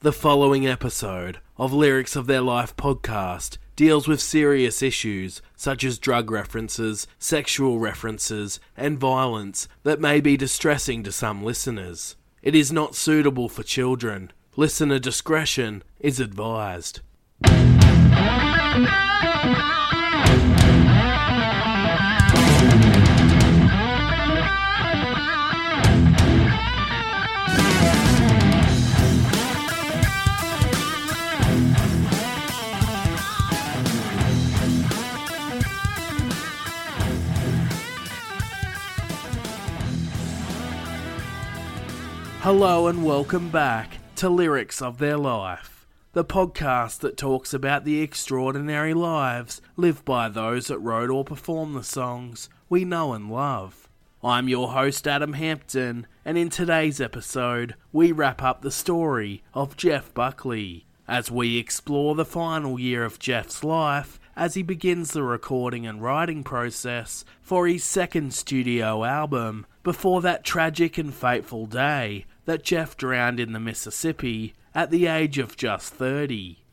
The following episode of Lyrics of Their Life podcast deals with serious issues such as drug references, sexual references, and violence that may be distressing to some listeners. It is not suitable for children. Listener discretion is advised. Hello and welcome back to Lyrics of Their Life, the podcast that talks about the extraordinary lives lived by those that wrote or performed the songs we know and love. I'm your host Adam Hampton, and in today's episode, we wrap up the story of Jeff Buckley as we explore the final year of Jeff's life as he begins the recording and writing process for his second studio album before that tragic and fateful day that Jeff drowned in the Mississippi at the age of just 30.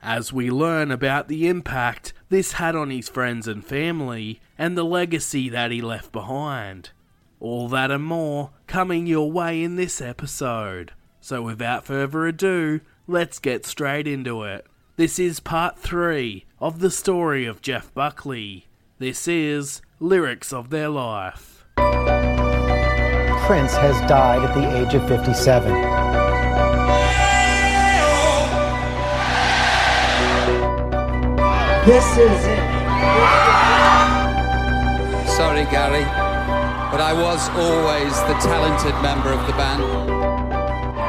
As we learn about the impact this had on his friends and family and the legacy that he left behind. All that and more coming your way in this episode. So without further ado, let's get straight into it. This is part 3 of the story of Jeff Buckley. This is Lyrics of Their Life. Prince has died at the age of 57. This is it. Sorry, Gary, but I was always the talented member of the band.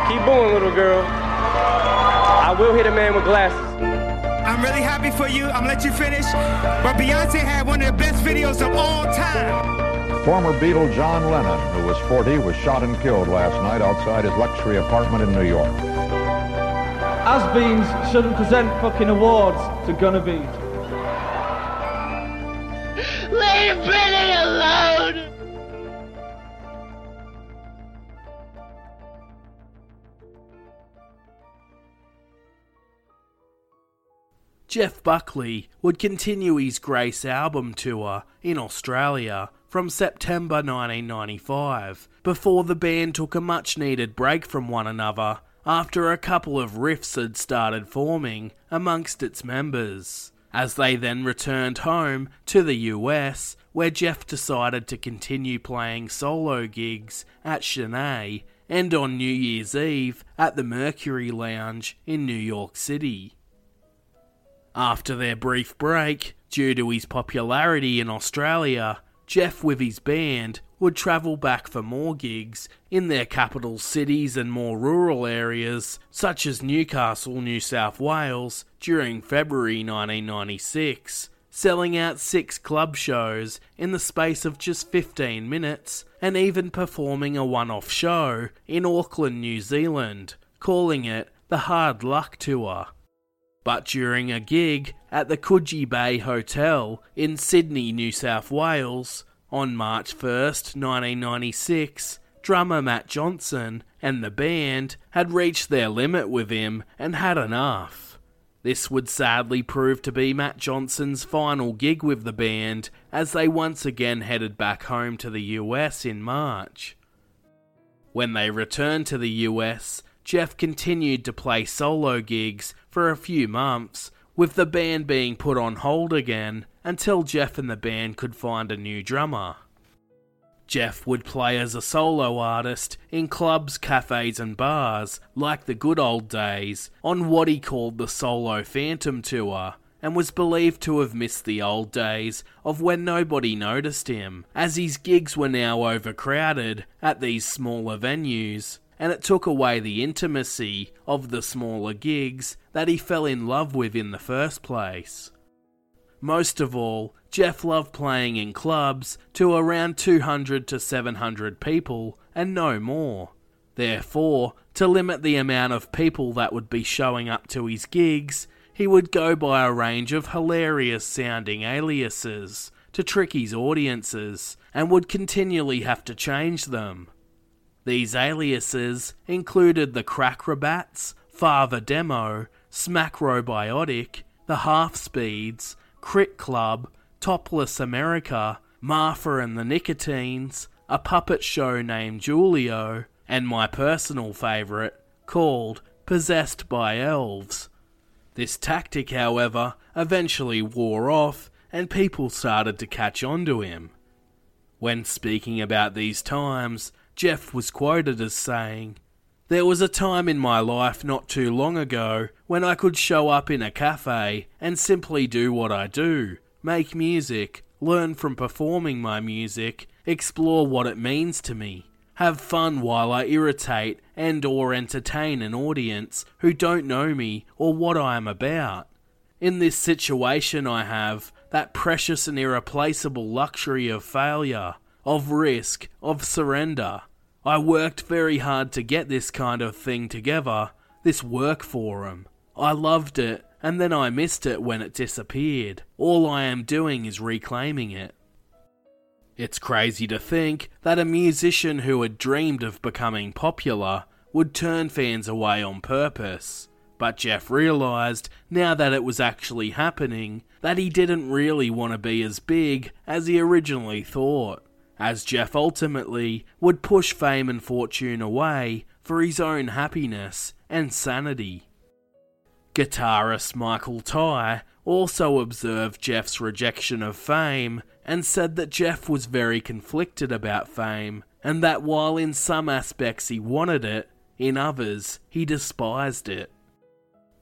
Keep going, little girl. I will hit a man with glasses. I'm really happy for you. I'm gonna let you finish. But Beyonce had one of the best videos of all time. Former Beatle John Lennon, who was 40, was shot and killed last night outside his luxury apartment in New York. Has-beens shouldn't present fucking awards to gonna Jeff Buckley would continue his Grace album tour in Australia from September 1995 before the band took a much needed break from one another after a couple of rifts had started forming amongst its members. As they then returned home to the US, where Jeff decided to continue playing solo gigs at Sin-é and on New Year's Eve at the Mercury Lounge in New York City. After their brief break, due to his popularity in Australia, Jeff with his band would travel back for more gigs in their capital cities and more rural areas, such as Newcastle, New South Wales, during February 1996, selling out six club shows in the space of just 15 minutes, and even performing a one off show in Auckland, New Zealand, calling it the Hard Luck Tour. But during a gig at the Coogee Bay Hotel in Sydney, New South Wales, on March 1st, 1996, drummer Matt Johnson and the band had reached their limit with him and had enough. This would sadly prove to be Matt Johnson's final gig with the band as they once again headed back home to the US in March. When they returned to the US, Jeff continued to play solo gigs for a few months, with the band being put on hold again until Jeff and the band could find a new drummer. Jeff would play as a solo artist in clubs, cafes, and bars like the good old days on what he called the Solo Phantom Tour, and was believed to have missed the old days of when nobody noticed him, as his gigs were now overcrowded at these smaller venues, and it took away the intimacy of the smaller gigs that he fell in love with in the first place. Most of all, Jeff loved playing in clubs to around 200 to 700 people and no more. Therefore, to limit the amount of people that would be showing up to his gigs, he would go by a range of hilarious sounding aliases to trick his audiences and would continually have to change them. These aliases included the Crackrobats, Father Demo, Smackrobiotic, The Half Speeds, Crit Club, Topless America, Martha and the Nicotines, a puppet show named Julio, and my personal favourite, called Possessed by Elves. This tactic, however, eventually wore off and people started to catch on to him. When speaking about these times, Jeff was quoted as saying, There was a time in my life not too long ago when I could show up in a cafe and simply do what I do make music, learn from performing my music, explore what it means to me, have fun while I irritate and or entertain an audience who don't know me or what I am about. In this situation I have that precious and irreplaceable luxury of failure, of risk, of surrender. I worked very hard to get this kind of thing together, this work forum. I loved it, and then I missed it when it disappeared. All I am doing is reclaiming it. It's crazy to think that a musician who had dreamed of becoming popular would turn fans away on purpose. But Jeff realised, now that it was actually happening, that he didn't really want to be as big as he originally thought, as Jeff ultimately would push fame and fortune away for his own happiness and sanity. Guitarist Michael Tighe also observed Jeff's rejection of fame and said that Jeff was very conflicted about fame, and that while in some aspects he wanted it, in others he despised it.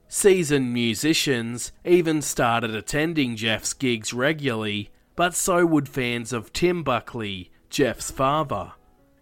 Seasoned musicians even started attending Jeff's gigs regularly, but so would fans of Tim Buckley, Jeff's father.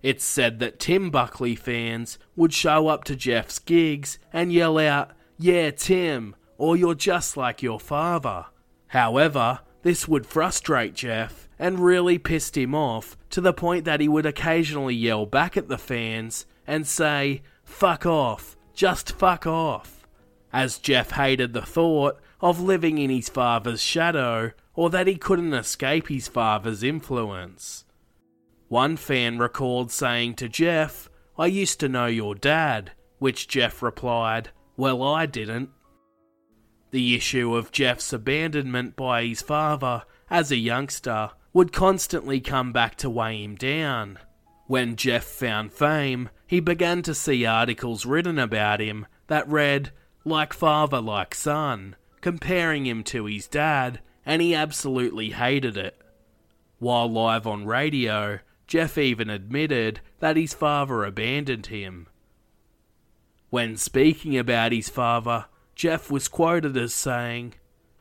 It's said that Tim Buckley fans would show up to Jeff's gigs and yell out, Yeah, Tim, or you're just like your father. However, this would frustrate Jeff and really pissed him off to the point that he would occasionally yell back at the fans and say, Fuck off, just fuck off. As Jeff hated the thought of living in his father's shadow or that he couldn't escape his father's influence. One fan recalled saying to Jeff, I used to know your dad, which Jeff replied, Well, I didn't. The issue of Jeff's abandonment by his father as a youngster would constantly come back to weigh him down. When Jeff found fame, he began to see articles written about him that read, like father, like son, comparing him to his dad, and he absolutely hated it. While live on radio, Jeff even admitted that his father abandoned him. When speaking about his father, Jeff was quoted as saying,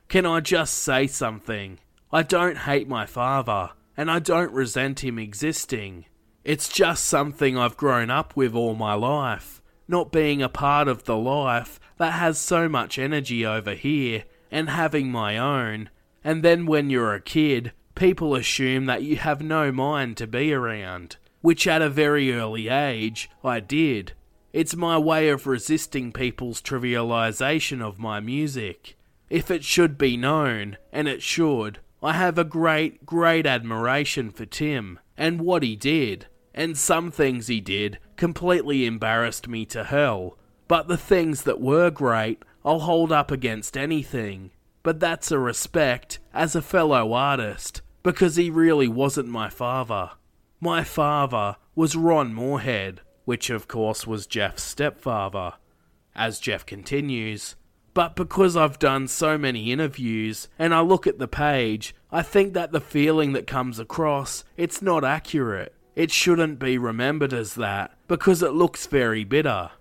Can I just say something? I don't hate my father, and I don't resent him existing. It's just something I've grown up with all my life, not being a part of the life that has so much energy over here and having my own. And then when you're a kid, people assume that you have no mind to be around, which at a very early age I did. It's my way of resisting people's trivialization of my music. If it should be known, and it should, I have a great, great admiration for Tim and what he did, and some things he did completely embarrassed me to hell. But the things that were great, I'll hold up against anything. But that's a respect as a fellow artist, because he really wasn't my father. My father was Ron Moorhead, which of course was Jeff's stepfather. As Jeff continues, but because I've done so many interviews and I look at the page, I think that the feeling that comes across, it's not accurate. It shouldn't be remembered as that because it looks very bitter.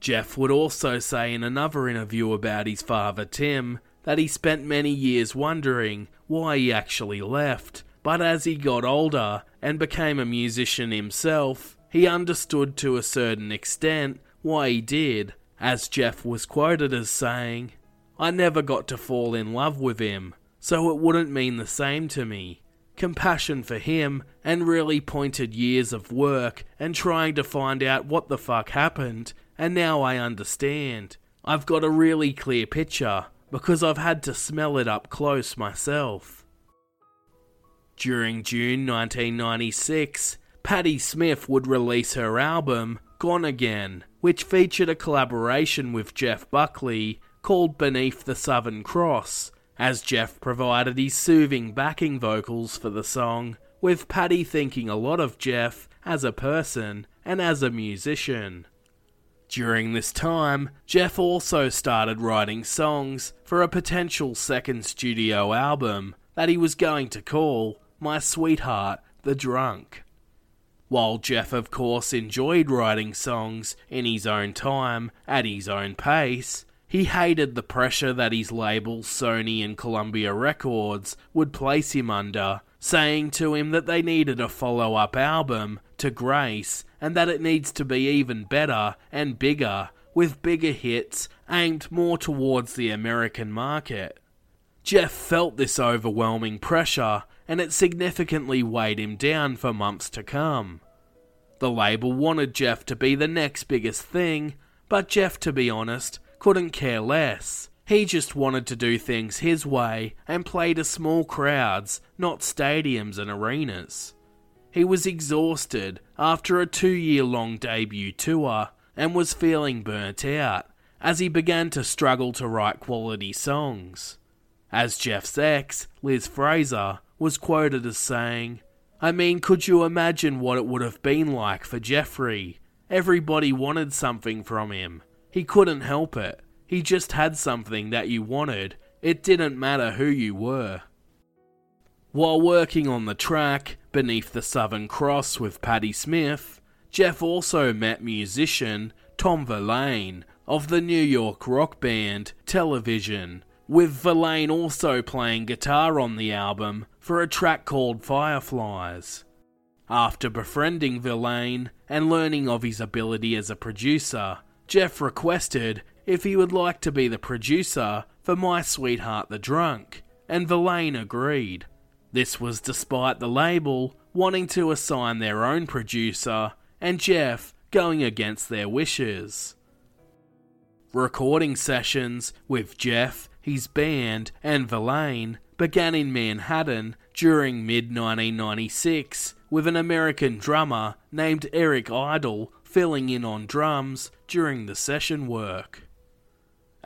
Jeff would also say in another interview about his father Tim that he spent many years wondering why he actually left, but as he got older and became a musician himself, he understood to a certain extent why he did, as Jeff was quoted as saying, I never got to fall in love with him, so it wouldn't mean the same to me. Compassion for him, and really pointed years of work and trying to find out what the fuck happened, and now I understand. I've got a really clear picture because I've had to smell it up close myself. During June 1996, Patti Smith would release her album Gone Again, which featured a collaboration with Jeff Buckley called Beneath the Southern Cross, as Jeff provided his soothing backing vocals for the song, with Patti thinking a lot of Jeff as a person and as a musician. During this time, Jeff also started writing songs for a potential second studio album that he was going to call My Sweetheart the Drunk. While Jeff, of course, enjoyed writing songs in his own time, at his own pace, he hated the pressure that his labels, Sony and Columbia Records, would place him under, saying to him that they needed a follow up album to Grace and that it needs to be even better and bigger, with bigger hits aimed more towards the American market. Jeff felt this overwhelming pressure and it significantly weighed him down for months to come. The label wanted Jeff to be the next biggest thing, but Jeff, to be honest, couldn't care less. He just wanted to do things his way and play to small crowds, not stadiums and arenas. He was exhausted after a two year long debut tour and was feeling burnt out as he began to struggle to write quality songs. As Jeff's ex, Liz Fraser, was quoted as saying, I mean, could you imagine what it would have been like for Jeffrey? Everybody wanted something from him. He couldn't help it. He just had something that you wanted. It didn't matter who you were. While working on the track, Beneath the Southern Cross with Patti Smith, Jeff also met musician Tom Verlaine of the New York rock band Television, with Verlaine also playing guitar on the album for a track called Fireflies. After befriending Verlaine and learning of his ability as a producer, Jeff requested if he would like to be the producer for My Sweetheart the Drunk, and Verlaine agreed. This was despite the label wanting to assign their own producer and Jeff going against their wishes. Recording sessions with Jeff, his band, and Verlaine began in Manhattan during mid 1996 with an American drummer named Eric Eidel filling in on drums during the session work.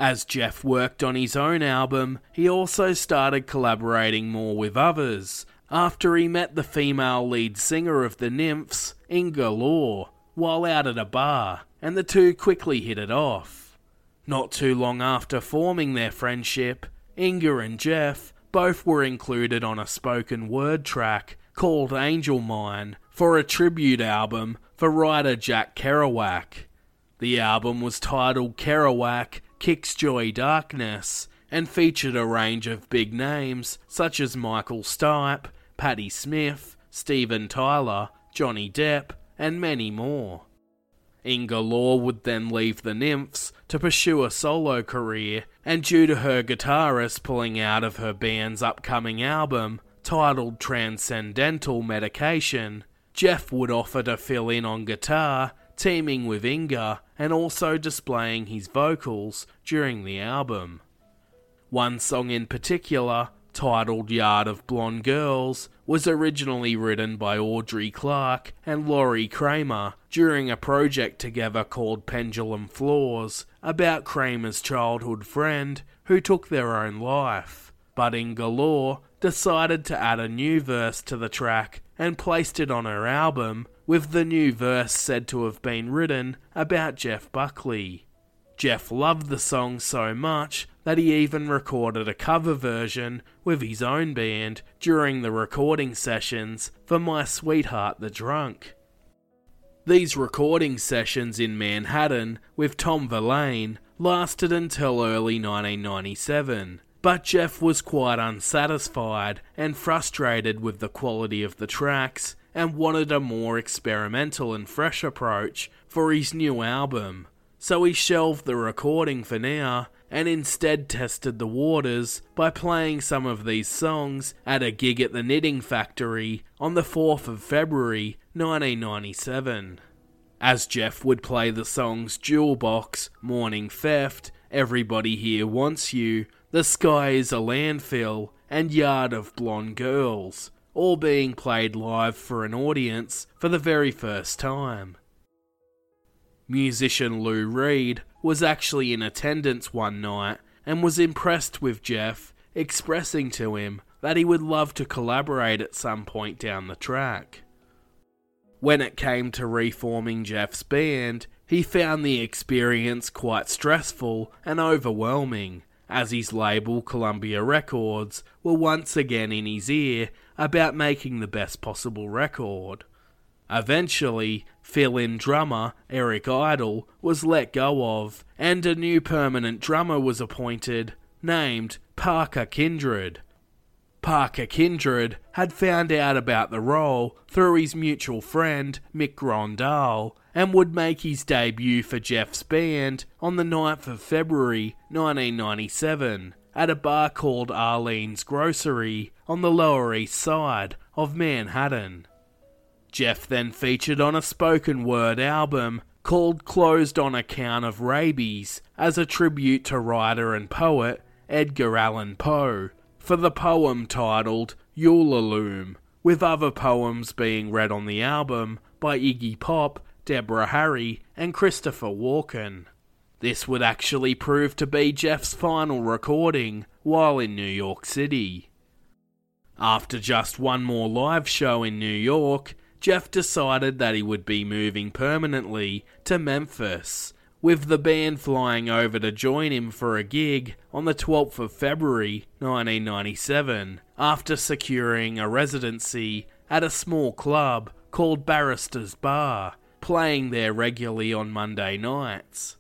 As Jeff worked on his own album, he also started collaborating more with others after he met the female lead singer of the Nymphs, Inger Lorre, while out at a bar, and the two quickly hit it off. Not too long after forming their friendship, Inger and Jeff both were included on a spoken word track called Angel Mine for a tribute album for writer Jack Kerouac. The album was titled Kerouac Kicks Joy Darkness and featured a range of big names such as Michael Stipe, Patti Smith, Steven Tyler, Johnny Depp, and many more. Inger Lorre would then leave the Nymphs to pursue a solo career, and due to her guitarist pulling out of her band's upcoming album, titled Transcendental Medication, Jeff would offer to fill in on guitar teaming with Inger and also displaying his vocals during the album. One song in particular, titled Yard of Blonde Girls, was originally written by Audrey Clark and Laurie Kramer during a project together called Pendulum Floors about Kramer's childhood friend who took their own life. But Inger Lorre decided to add a new verse to the track and placed it on her album with the new verse said to have been written about Jeff Buckley. Jeff loved the song so much that he even recorded a cover version with his own band during the recording sessions for My Sweetheart the Drunk. These recording sessions in Manhattan with Tom Verlaine lasted until early 1997, but Jeff was quite unsatisfied and frustrated with the quality of the tracks and wanted a more experimental and fresh approach for his new album, so he shelved the recording for now and instead tested the waters by playing some of these songs at a gig at the Knitting Factory on the 4th of February 1997. As Jeff would play the songs Jewel Box, Morning Theft, Everybody Here Wants You, The Sky is a Landfill, and Yard of Blonde Girls, all being played live for an audience for the very first time. Musician Lou Reed was actually in attendance one night and was impressed with Jeff, expressing to him that he would love to collaborate at some point down the track. When it came to reforming Jeff's band, he found the experience quite stressful and overwhelming, as his label Columbia Records were once again in his ear about making the best possible record. Eventually, fill in drummer Eric Eidel was let go of, and a new permanent drummer was appointed, named Parker Kindred. Parker Kindred had found out about the role through his mutual friend Mick Grondahl and would make his debut for Jeff's band on the 9th of February 1997 at a bar called Arlene's Grocery on the Lower East Side of Manhattan. Jeff then featured on a spoken word album called Closed on Account of Rabies as a tribute to writer and poet Edgar Allan Poe for the poem titled Ulalume, with other poems being read on the album by Iggy Pop, Deborah Harry, and Christopher Walken. This would actually prove to be Jeff's final recording while in New York City. After just one more live show in New York, Jeff decided that he would be moving permanently to Memphis, with the band flying over to join him for a gig on the 12th of February 1997 after securing a residency at a small club called Barrister's Bar, playing there regularly on Monday nights.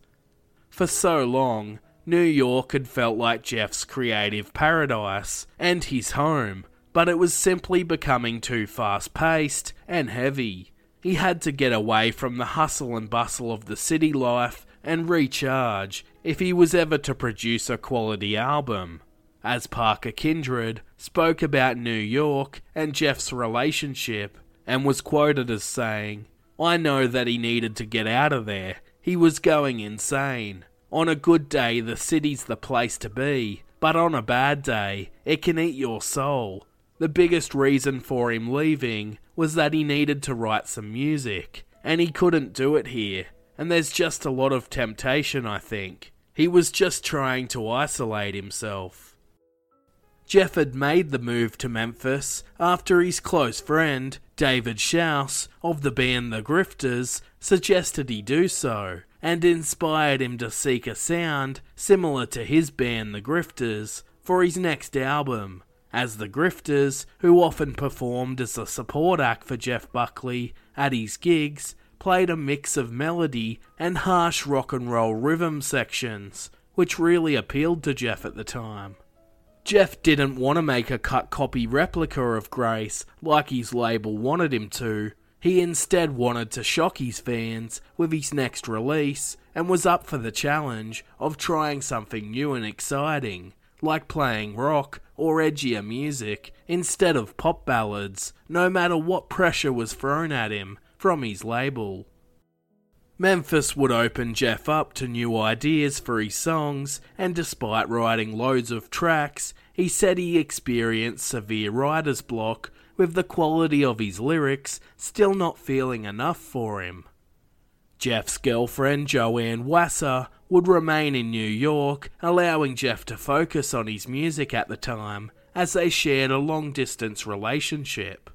For so long, New York had felt like Jeff's creative paradise and his home, but it was simply becoming too fast paced and heavy. He had to get away from the hustle and bustle of the city life and recharge if he was ever to produce a quality album. As Parker Kindred spoke about New York and Jeff's relationship, and was quoted as saying, I know that he needed to get out of there. He was going insane. On a good day, the city's the place to be, but on a bad day, it can eat your soul. The biggest reason for him leaving was that he needed to write some music, and he couldn't do it here. And there's just a lot of temptation, I think. He was just trying to isolate himself. Jeff had made the move to Memphis after his close friend, David Shouse, of the band The Grifters, suggested he do so, and inspired him to seek a sound similar to his band The Grifters for his next album, as The Grifters, who often performed as a support act for Jeff Buckley at his gigs, played a mix of melody and harsh rock and roll rhythm sections, which really appealed to Jeff at the time. Jeff didn't want to make a cut copy replica of Grace like his label wanted him to. He instead wanted to shock his fans with his next release and was up for the challenge of trying something new and exciting, like playing rock or edgier music instead of pop ballads, no matter what pressure was thrown at him from his label. Memphis would open Jeff up to new ideas for his songs, and despite writing loads of tracks, he said he experienced severe writer's block, with the quality of his lyrics still not feeling enough for him. Jeff's girlfriend Joanne Wasser would remain in New York, allowing Jeff to focus on his music at the time, as they shared a long distance relationship.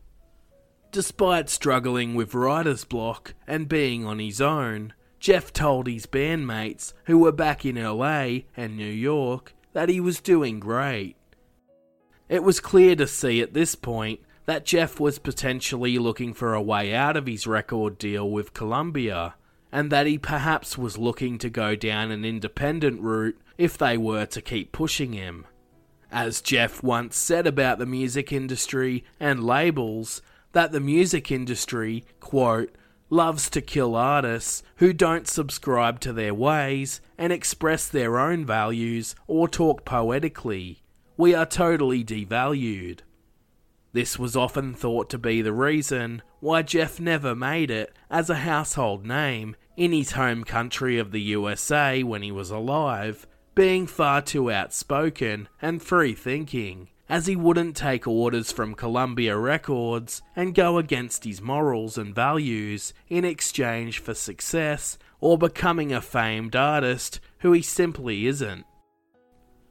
Despite struggling with writer's block and being on his own, Jeff told his bandmates, who were back in LA and New York, that he was doing great. It was clear to see at this point that Jeff was potentially looking for a way out of his record deal with Columbia, and that he perhaps was looking to go down an independent route if they were to keep pushing him. As Jeff once said about the music industry and labels, that the music industry, quote, loves to kill artists who don't subscribe to their ways and express their own values or talk poetically. We are totally devalued. This was often thought to be the reason why Jeff never made it as a household name in his home country of the USA when he was alive, being far too outspoken and free thinking as he wouldn't take orders from Columbia Records and go against his morals and values in exchange for success or becoming a famed artist who he simply isn't.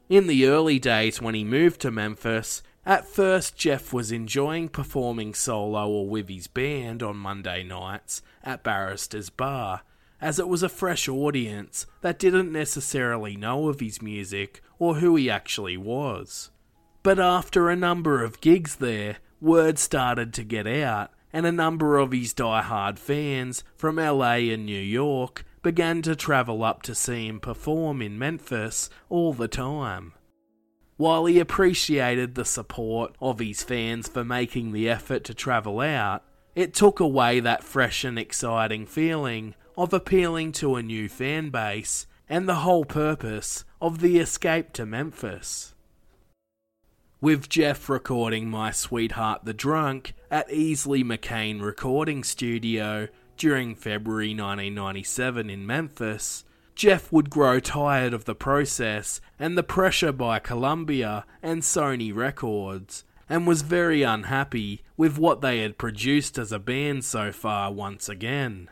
In the early days when he moved to Memphis, at first Jeff was enjoying performing solo or with his band on Monday nights at Barrister's Bar, as it was a fresh audience that didn't necessarily know of his music or who he actually was. But after a number of gigs there, word started to get out, and a number of his die-hard fans from LA and New York began to travel up to see him perform in Memphis all the time. While he appreciated the support of his fans for making the effort to travel out, it took away that fresh and exciting feeling of appealing to a new fan base and the whole purpose of the escape to Memphis. With Jeff recording My Sweetheart the Drunk at Easley McCain Recording Studio during February 1997 in Memphis, Jeff would grow tired of the process and the pressure by Columbia and Sony Records, and was very unhappy with what they had produced as a band so far once again.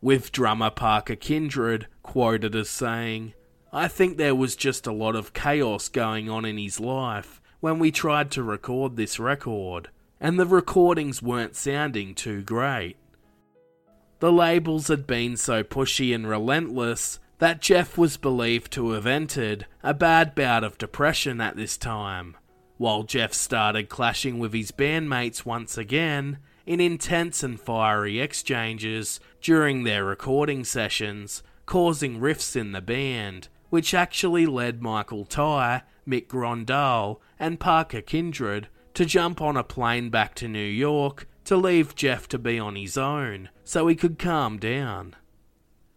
With drummer Parker Kindred quoted as saying, I think there was just a lot of chaos going on in his life when we tried to record this record, and the recordings weren't sounding too great. The labels had been so pushy and relentless that Jeff was believed to have entered a bad bout of depression at this time, while Jeff started clashing with his bandmates once again in intense and fiery exchanges during their recording sessions, causing rifts in the band, which actually led Michael Tighe, Mick Grondahl, and Parker Kindred to jump on a plane back to New York to leave Jeff to be on his own so he could calm down.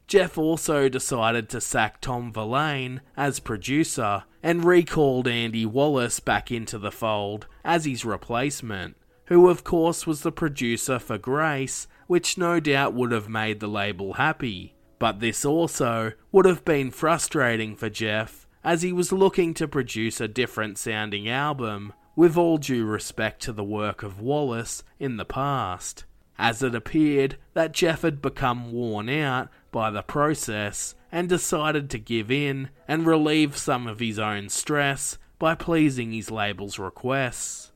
Jeff also decided to sack Tom Verlaine as producer and recalled Andy Wallace back into the fold as his replacement, who of course was the producer for Grace, which no doubt would have made the label happy. But this also would have been frustrating for Jeff as he was looking to produce a different sounding album, with all due respect to the work of Wallace in the past as it appeared that Jeff had become worn out by the process and decided to give in and relieve some of his own stress by pleasing his label's requests.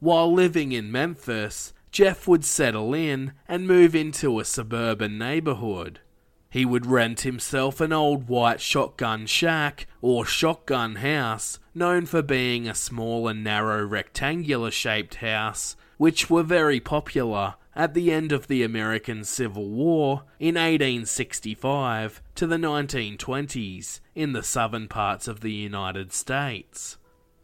While living in Memphis, Jeff would settle in and move into a suburban neighborhood. He would rent himself an old white shotgun shack or shotgun house, known for being a small and narrow rectangular shaped house which were very popular at the end of the American Civil War in 1865 to the 1920s in the southern parts of the United States.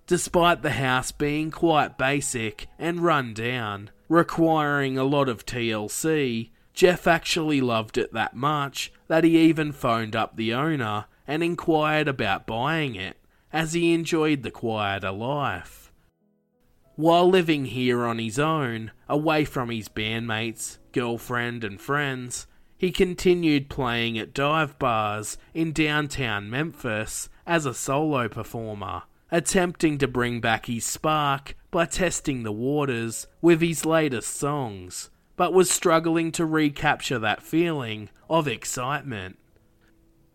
Despite the house being quite basic and run down, requiring a lot of TLC, Jeff actually loved it that much that he even phoned up the owner and inquired about buying it, as he enjoyed the quieter life. While living here on his own, away from his bandmates, girlfriend, and friends, he continued playing at dive bars in downtown Memphis as a solo performer, attempting to bring back his spark by testing the waters with his latest songs, but was struggling to recapture that feeling of excitement.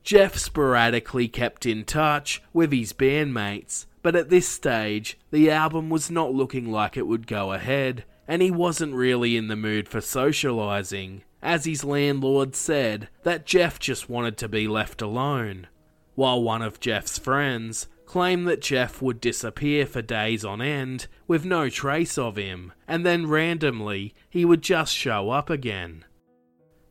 Jeff sporadically kept in touch with his bandmates but at this stage, the album was not looking like it would go ahead, and he wasn't really in the mood for socialising, as his landlord said that Jeff just wanted to be left alone. While one of Jeff's friends claimed that Jeff would disappear for days on end with no trace of him, and then randomly he would just show up again.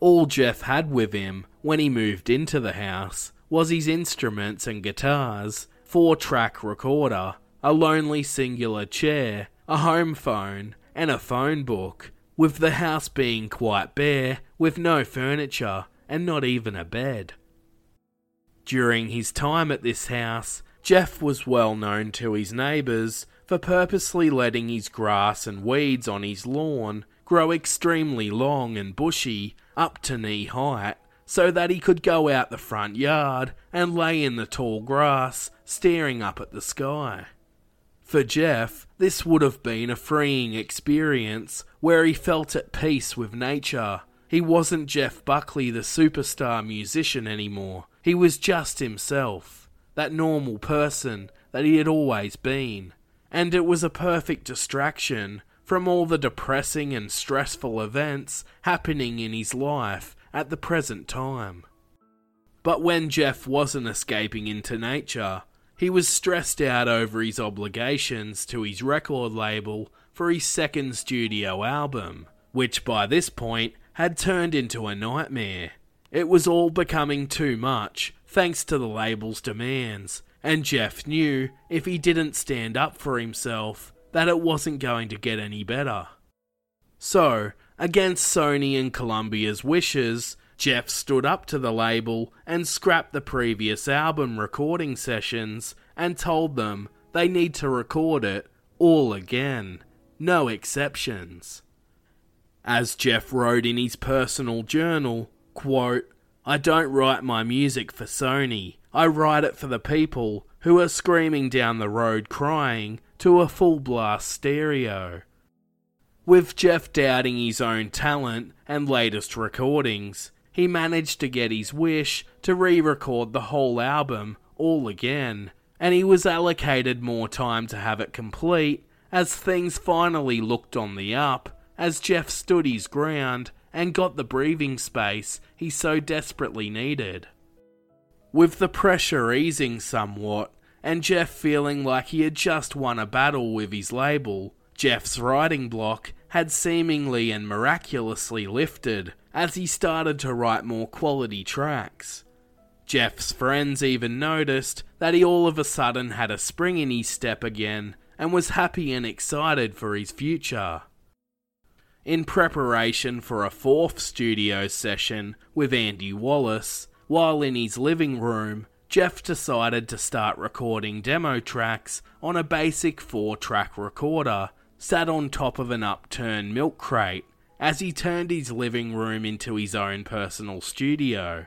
All Jeff had with him when he moved into the house was his instruments and guitars, four track recorder, a lonely singular chair, a home phone, and a phone book, with the house being quite bare, with no furniture, and not even a bed. During his time at this house, Jeff was well known to his neighbours for purposely letting his grass and weeds on his lawn grow extremely long and bushy, up to knee height, so that he could go out the front yard and lay in the tall grass, staring up at the sky. For Jeff, this would have been a freeing experience where he felt at peace with nature. He wasn't Jeff Buckley, the superstar musician, anymore. He was just himself, that normal person that he had always been. And it was a perfect distraction from all the depressing and stressful events happening in his life at the present time. But when Jeff wasn't escaping into nature, he was stressed out over his obligations to his record label for his second studio album, which by this point had turned into a nightmare. It was all becoming too much, thanks to the label's demands, and Jeff knew if he didn't stand up for himself, that it wasn't going to get any better. So, against Sony and Columbia's wishes, Jeff stood up to the label and scrapped the previous album recording sessions and told them they need to record it all again, no exceptions. As Jeff wrote in his personal journal, quote, I don't write my music for Sony. I write it for the people who are screaming down the road crying to a full blast stereo. With Jeff doubting his own talent and latest recordings, he managed to get his wish to re record the whole album all again, and he was allocated more time to have it complete as things finally looked on the up as Jeff stood his ground and got the breathing space he so desperately needed. With the pressure easing somewhat, and Jeff feeling like he had just won a battle with his label, Jeff's writing block had seemingly and miraculously lifted as he started to write more quality tracks. Jeff's friends even noticed that he all of a sudden had a spring in his step again and was happy and excited for his future. In preparation for a fourth studio session with Andy Wallace, while in his living room, Jeff decided to start recording demo tracks on a basic 4 track recorder sat on top of an upturned milk crate as he turned his living room into his own personal studio.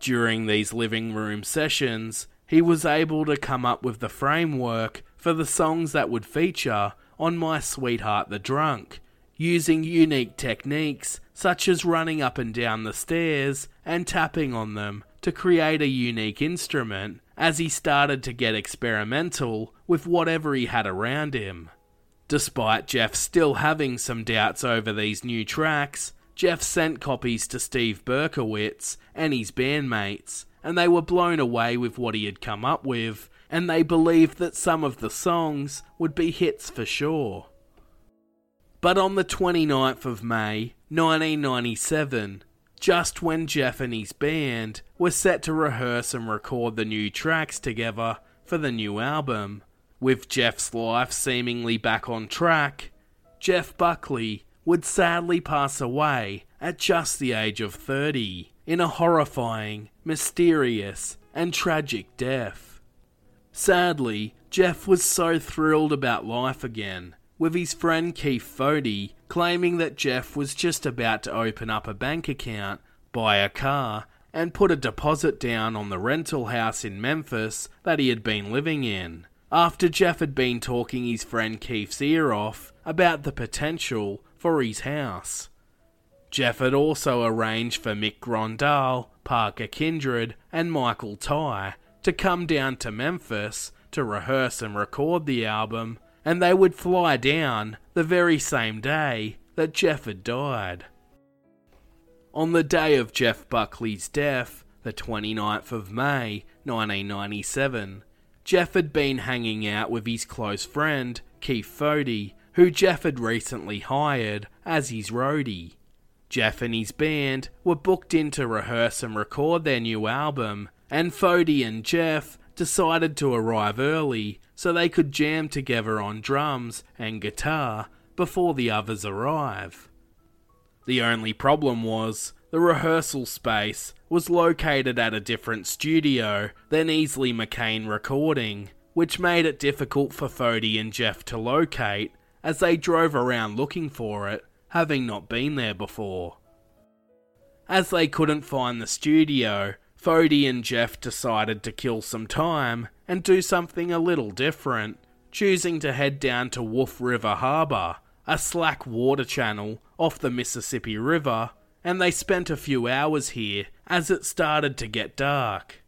During these living room sessions, he was able to come up with the framework for the songs that would feature on My Sweetheart the Drunk, using unique techniques such as running up and down the stairs and tapping on them to create a unique instrument as he started to get experimental with whatever he had around him. Despite Jeff still having some doubts over these new tracks, Jeff sent copies to Steve Berkowitz and his bandmates, and they were blown away with what he had come up with, and they believed that some of the songs would be hits for sure. But on the 29th of May, 1997, just when Jeff and his band were set to rehearse and record the new tracks together for the new album, with Jeff's life seemingly back on track, Jeff Buckley would sadly pass away at just the age of 30 in a horrifying, mysterious, and tragic death. Sadly, Jeff was so thrilled about life again, with his friend Keith Foti claiming that Jeff was just about to open up a bank account, buy a car, and put a deposit down on the rental house in Memphis that he had been living in after Jeff had been talking his friend Keith's ear off about the potential for his house. Jeff had also arranged for Mick Grondahl, Parker Kindred, and Michael Tighe to come down to Memphis to rehearse and record the album, and they would fly down the very same day that Jeff had died. On the day of Jeff Buckley's death, the 29th of May 1997, Jeff had been hanging out with his close friend, Keith Foti, who Jeff had recently hired as his roadie. Jeff and his band were booked in to rehearse and record their new album, and Foti and Jeff decided to arrive early so they could jam together on drums and guitar before the others arrive. The only problem was the rehearsal space was located at a different studio than Easley McCain Recording, which made it difficult for Foti and Jeff to locate as they drove around looking for it, having not been there before. As they couldn't find the studio, Foti and Jeff decided to kill some time and do something a little different, choosing to head down to Wolf River Harbor, a slack water channel off the Mississippi River, and they spent a few hours here as it started to get dark.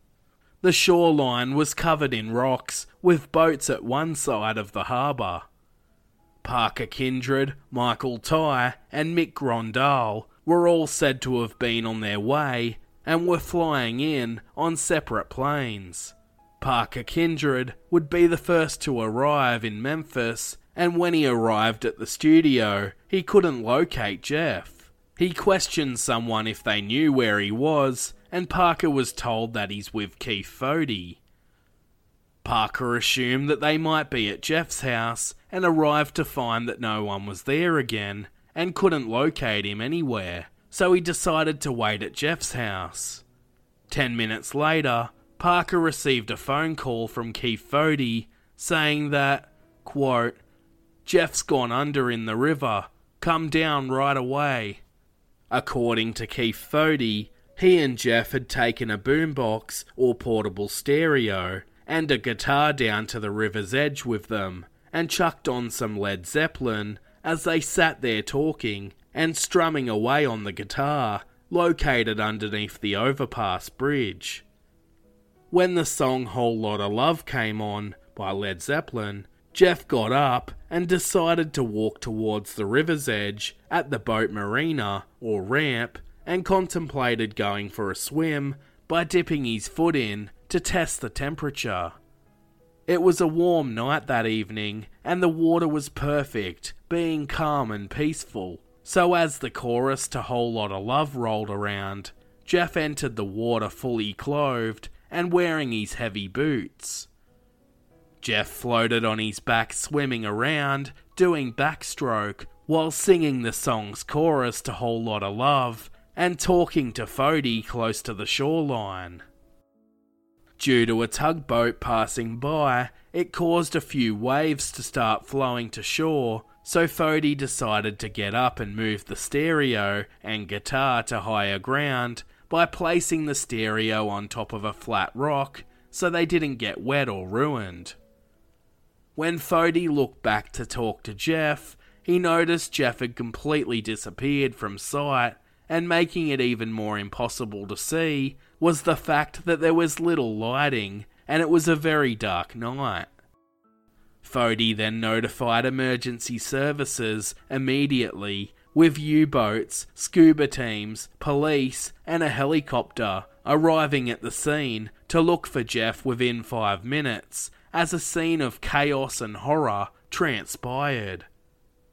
The shoreline was covered in rocks, with boats at one side of the harbour. Parker Kindred, Michael Tighe, and Mick Grondahl were all said to have been on their way and were flying in on separate planes. Parker Kindred would be the first to arrive in Memphis, and when he arrived at the studio, he couldn't locate Jeff. He questioned someone if they knew where he was, and Parker was told that he's with Keith Foti. Parker assumed that they might be at Jeff's house and arrived to find that no one was there again and couldn't locate him anywhere, so he decided to wait at Jeff's house. Ten minutes later, Parker received a phone call from Keith Foti saying that, quote, Jeff's gone under in the river, come down right away. According to Keith Foti, he and Jeff had taken a boombox or portable stereo and a guitar down to the river's edge with them and chucked on some Led Zeppelin as they sat there talking and strumming away on the guitar located underneath the overpass bridge. When the song Whole Lotta Love came on by Led Zeppelin, Jeff got up and decided to walk towards the river's edge at the boat marina or ramp and contemplated going for a swim by dipping his foot in to test the temperature. It was a warm night that evening, and the water was perfect, being calm and peaceful. So, as the chorus to Whole Lotta Love rolled around, Jeff entered the water fully clothed and wearing his heavy boots. Jeff floated on his back, swimming around, doing backstroke, while singing the song's chorus to Whole Lotta Love and talking to Foti close to the shoreline. Due to a tugboat passing by, it caused a few waves to start flowing to shore, so Foti decided to get up and move the stereo and guitar to higher ground by placing the stereo on top of a flat rock so they didn't get wet or ruined. When Foti looked back to talk to Jeff, he noticed Jeff had completely disappeared from sight, and making it even more impossible to see was the fact that there was little lighting and it was a very dark night. Foti then notified emergency services immediately with U boats, scuba teams, police, and a helicopter arriving at the scene to look for Jeff within five minutes as a scene of chaos and horror transpired.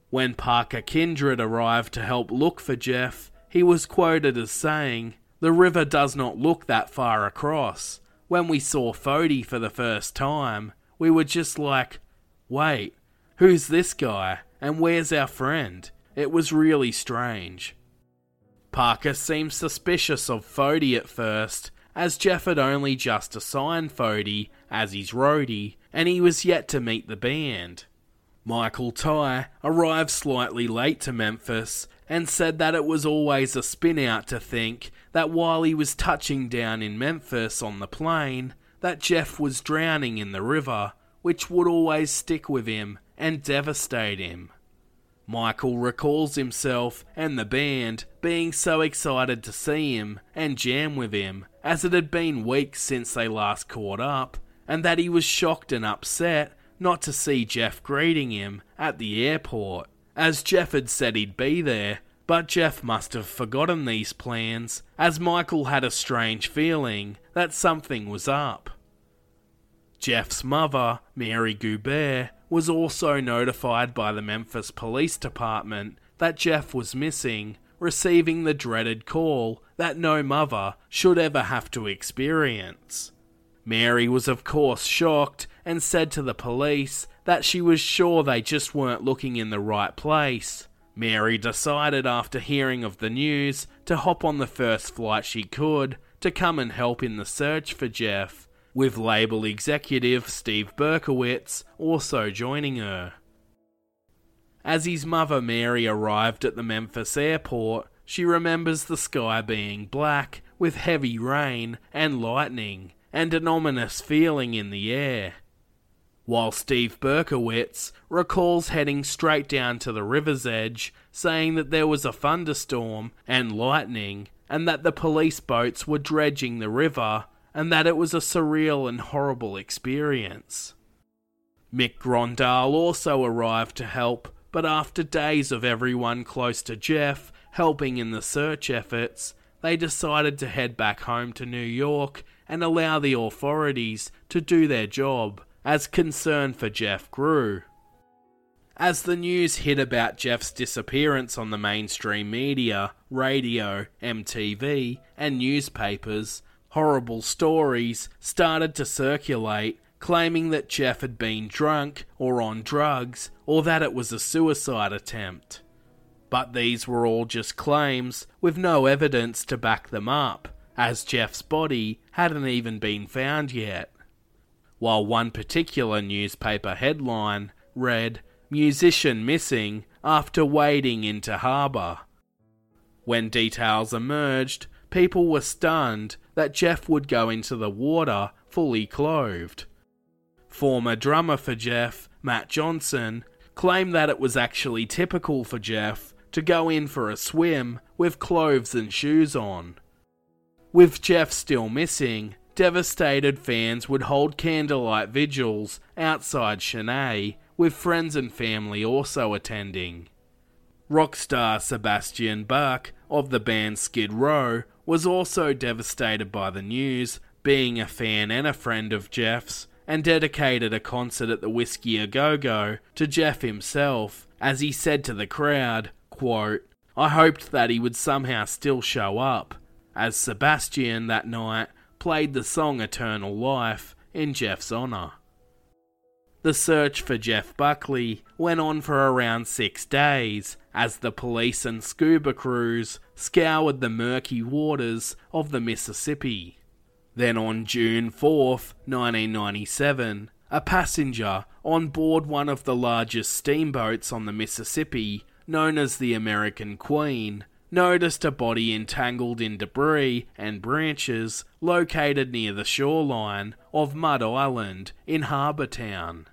When Parker Kindred arrived to help look for Jeff, he was quoted as saying, The river does not look that far across. When we saw Foti for the first time, we were just like, Wait, who's this guy? And where's our friend? It was really strange. Parker seemed suspicious of Foti at first, as Jeff had only just assigned Foti as his roadie, and he was yet to meet the band. Michael Tighe arrived slightly late to Memphis and said that it was always a spin out to think that while he was touching down in Memphis on the plane, that Jeff was drowning in the river, which would always stick with him and devastate him. Michael recalls himself and the band being so excited to see him and jam with him, as it had been weeks since they last caught up, and that he was shocked and upset not to see Jeff greeting him at the airport, as Jeff had said he'd be there, but Jeff must have forgotten these plans, as Michael had a strange feeling that something was up. Jeff's mother, Mary Guibert, was also notified by the Memphis Police Department that Jeff was missing, receiving the dreaded call that no mother should ever have to experience. Mary was, of course, shocked and said to the police that she was sure they just weren't looking in the right place. Mary decided after hearing of the news to hop on the first flight she could to come and help in the search for Jeff, with label executive Steve Berkowitz also joining her. As his mother Mary arrived at the Memphis airport, she remembers the sky being black with heavy rain and lightning and an ominous feeling in the air. while Steve Berkowitz recalls heading straight down to the river's edge, saying that there was a thunderstorm and lightning, and that the police boats were dredging the river, and that it was a surreal and horrible experience. Mick Grondahl also arrived to help, but after days of everyone close to Jeff helping in the search efforts, they decided to head back home to New York and allow the authorities to do their job as concern for Jeff grew. As the news hit about Jeff's disappearance on the mainstream media, radio, MTV, and newspapers, horrible stories started to circulate claiming that Jeff had been drunk or on drugs or that it was a suicide attempt. But these were all just claims with no evidence to back them up, as Jeff's body hadn't even been found yet while one particular newspaper headline read, Musician Missing After Wading into Harbour. When details emerged, people were stunned that Jeff would go into the water fully clothed. Former drummer for Jeff, Matt Johnson, claimed that it was actually typical for Jeff to go in for a swim with clothes and shoes on. With Jeff still missing, devastated fans would hold candlelight vigils outside Sin-é, with friends and family also attending. Rock star Sebastian Bach of the band Skid Row was also devastated by the news, being a fan and a friend of Jeff's, and dedicated a concert at the Whiskey A Go Go to Jeff himself, as he said to the crowd, quote, I hoped that he would somehow still show up, as Sebastian that night played the song Eternal Life in Jeff's honour. The search for Jeff Buckley went on for around six days as the police and scuba crews scoured the murky waters of the Mississippi. Then on June 4th, 1997, a passenger on board one of the largest steamboats on the Mississippi, known as the American Queen, noticed a body entangled in debris and branches located near the shoreline of Mud Island in Harbour Town.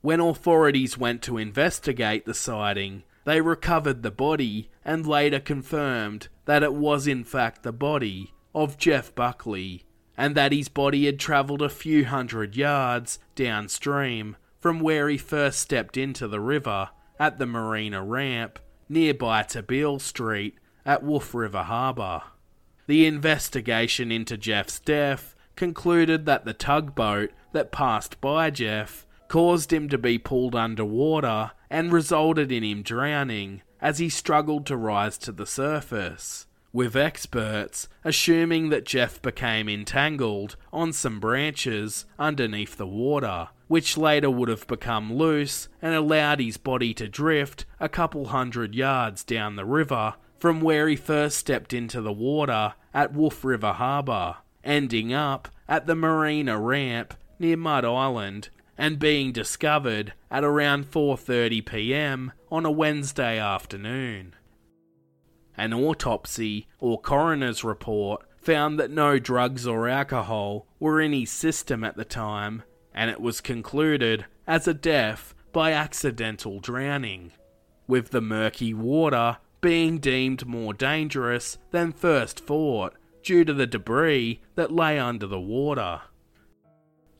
When authorities went to investigate the sighting, they recovered the body and later confirmed that it was in fact the body of Jeff Buckley, and that his body had travelled a few hundred yards downstream from where he first stepped into the river at the marina ramp nearby to Beale Street at Wolf River Harbour. The investigation into Jeff's death concluded that the tugboat that passed by Jeff caused him to be pulled underwater and resulted in him drowning as he struggled to rise to the surface, with experts assuming that Jeff became entangled on some branches underneath the water which later would have become loose and allowed his body to drift a couple hundred yards down the river from where he first stepped into the water at Wolf River Harbour, ending up at the marina ramp near Mud Island and being discovered at around 4:30 p.m. on a Wednesday afternoon. An autopsy or coroner's report found that no drugs or alcohol were in his system at the time and it was concluded as a death by accidental drowning, with the murky water being deemed more dangerous than first thought due to the debris that lay under the water.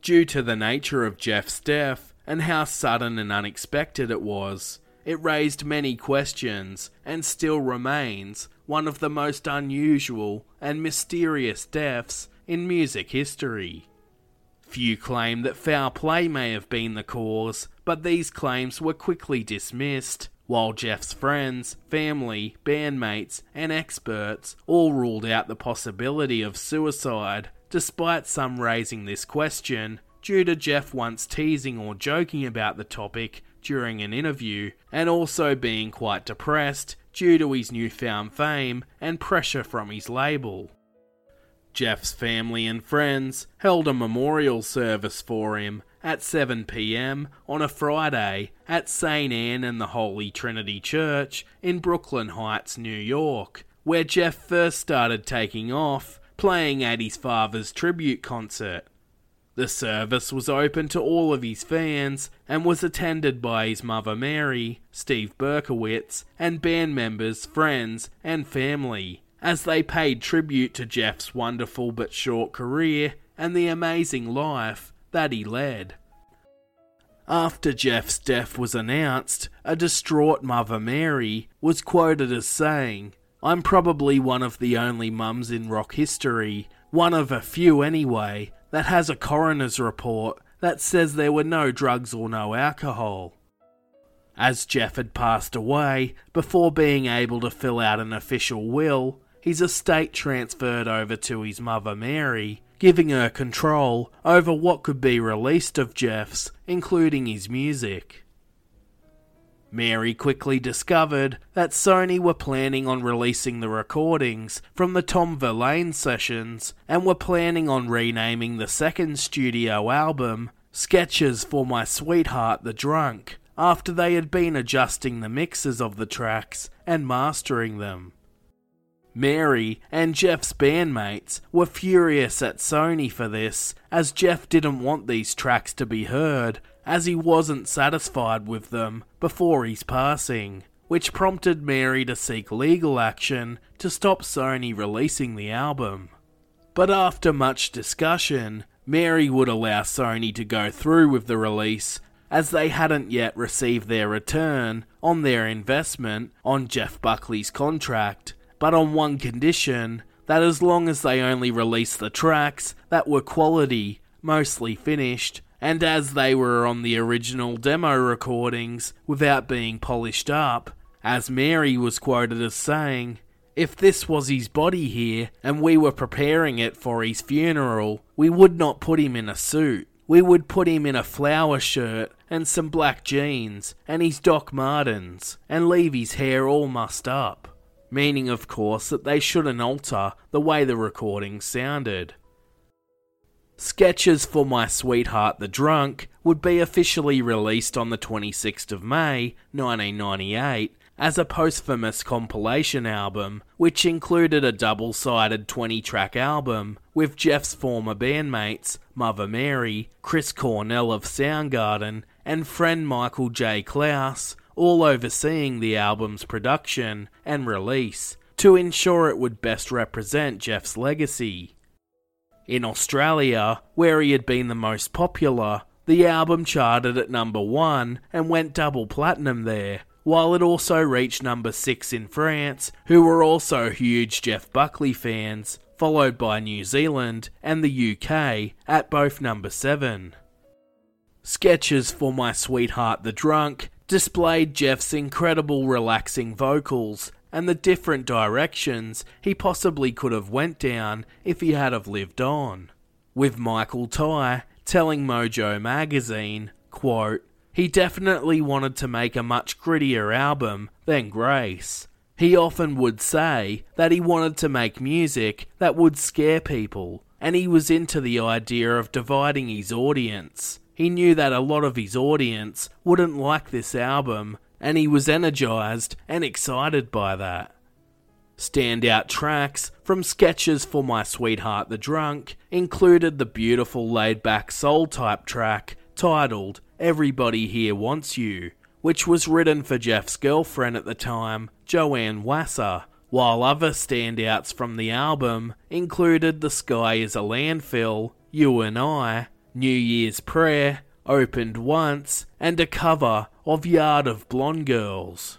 Due to the nature of Jeff's death and how sudden and unexpected it was, it raised many questions and still remains one of the most unusual and mysterious deaths in music history. Few claim that foul play may have been the cause, but these claims were quickly dismissed, while Jeff's friends, family, bandmates, and experts all ruled out the possibility of suicide, despite some raising this question due to Jeff once teasing or joking about the topic during an interview, and also being quite depressed due to his newfound fame and pressure from his label. Jeff's family and friends held a memorial service for him at 7 pm on a Friday at St. Anne and the Holy Trinity Church in Brooklyn Heights, New York, where Jeff first started taking off, playing at his father's tribute concert. The service was open to all of his fans and was attended by his mother Mary, Steve Berkowitz, and band members, friends, and family, as they paid tribute to Jeff's wonderful but short career and the amazing life that he led. After Jeff's death was announced, a distraught Mother Mary was quoted as saying, I'm probably one of the only mums in rock history, one of a few anyway, that has a coroner's report that says there were no drugs or no alcohol. As Jeff had passed away, before being able to fill out an official will, his estate transferred over to his mother Mary, giving her control over what could be released of Jeff's, including his music. Mary quickly discovered that Sony were planning on releasing the recordings from the Tom Verlaine sessions and were planning on renaming the second studio album Sketches for My Sweetheart the Drunk after they had been adjusting the mixes of the tracks and mastering them. Mary and Jeff's bandmates were furious at Sony for this, as Jeff didn't want these tracks to be heard as he wasn't satisfied with them before his passing, which prompted Mary to seek legal action to stop Sony releasing the album. But after much discussion, Mary would allow Sony to go through with the release as they hadn't yet received their return on their investment on Jeff Buckley's contract, but on one condition that as long as they only released the tracks that were quality, mostly finished, and as they were on the original demo recordings without being polished up, as Mary was quoted as saying, if this was his body here and we were preparing it for his funeral, we would not put him in a suit. We would put him in a flower shirt and some black jeans and his Doc Martens and leave his hair all mussed up. Meaning, of course, that they shouldn't alter the way the recording sounded. Sketches for My Sweetheart the Drunk would be officially released on the 26th of May 1998 as a posthumous compilation album, which included a double sided 20 track album with Jeff's former bandmates, Mother Mary, Chris Cornell of Soundgarden, and friend Michael J. Clouse, all overseeing the album's production and release to ensure it would best represent Jeff's legacy. In Australia, where he had been the most popular, the album charted at number one and went double platinum there, while it also reached number six in France, who were also huge Jeff Buckley fans, followed by New Zealand and the UK at both number seven. Sketches for My Sweetheart the Drunk displayed Jeff's incredible relaxing vocals and the different directions he possibly could have went down if he had have lived on. With Michael Tighe telling Mojo magazine, quote, he definitely wanted to make a much grittier album than Grace. He often would say that he wanted to make music that would scare people, and he was into the idea of dividing his audience. He knew that a lot of his audience wouldn't like this album and he was energized and excited by that. Standout tracks from sketches for My Sweetheart the Drunk included the beautiful laid back soul type track titled Everybody Here Wants You, which was written for Jeff's girlfriend at the time, Joanne Wasser, while other standouts from the album included The Sky is a Landfill, You and I, New Year's Prayer, Opened Once, and a cover of Yard of Blonde Girls.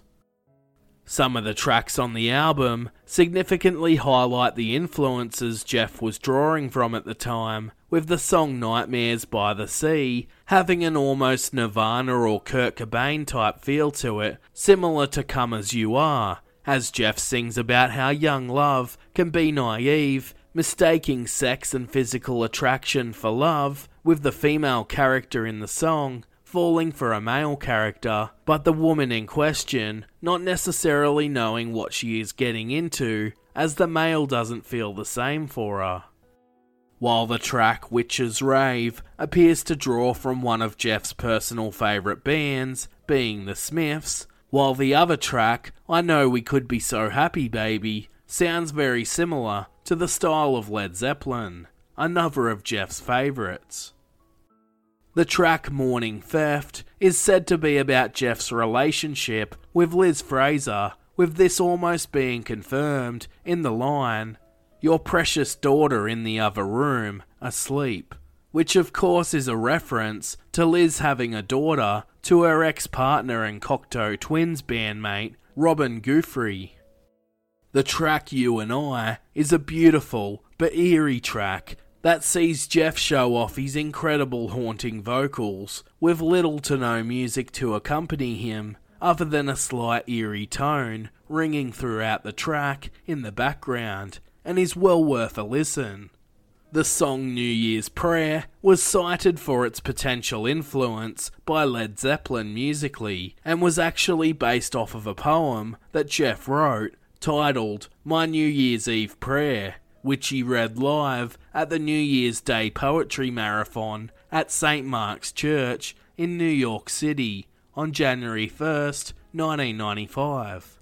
Some of the tracks on the album significantly highlight the influences Jeff was drawing from at the time, with the song Nightmares by the Sea having an almost Nirvana or Kurt Cobain type feel to it, similar to Come As You Are, as Jeff sings about how young love can be naive, mistaking sex and physical attraction for love, with the female character in the song falling for a male character, but the woman in question not necessarily knowing what she is getting into, as the male doesn't feel the same for her. While the track Witch's Rave appears to draw from one of Jeff's personal favourite bands, being the Smiths, while the other track, I Know We Could Be So Happy Baby, sounds very similar to the style of Led Zeppelin, another of Jeff's favourites. The track Morning Theft is said to be about Jeff's relationship with Liz Fraser, with this almost being confirmed in the line, Your precious daughter in the other room, asleep, which of course is a reference to Liz having a daughter to her ex partner and Cocteau Twins bandmate, Robin Guthrie. The track You and I is a beautiful but eerie track that sees Jeff show off his incredible haunting vocals with little to no music to accompany him other than a slight eerie tone ringing throughout the track in the background and is well worth a listen. The song New Year's Prayer was cited for its potential influence by Led Zeppelin musically and was actually based off of a poem that Jeff wrote titled My New Year's Eve Prayer, which he read live at the New Year's Day Poetry Marathon at St. Mark's Church in New York City on January 1st, 1995.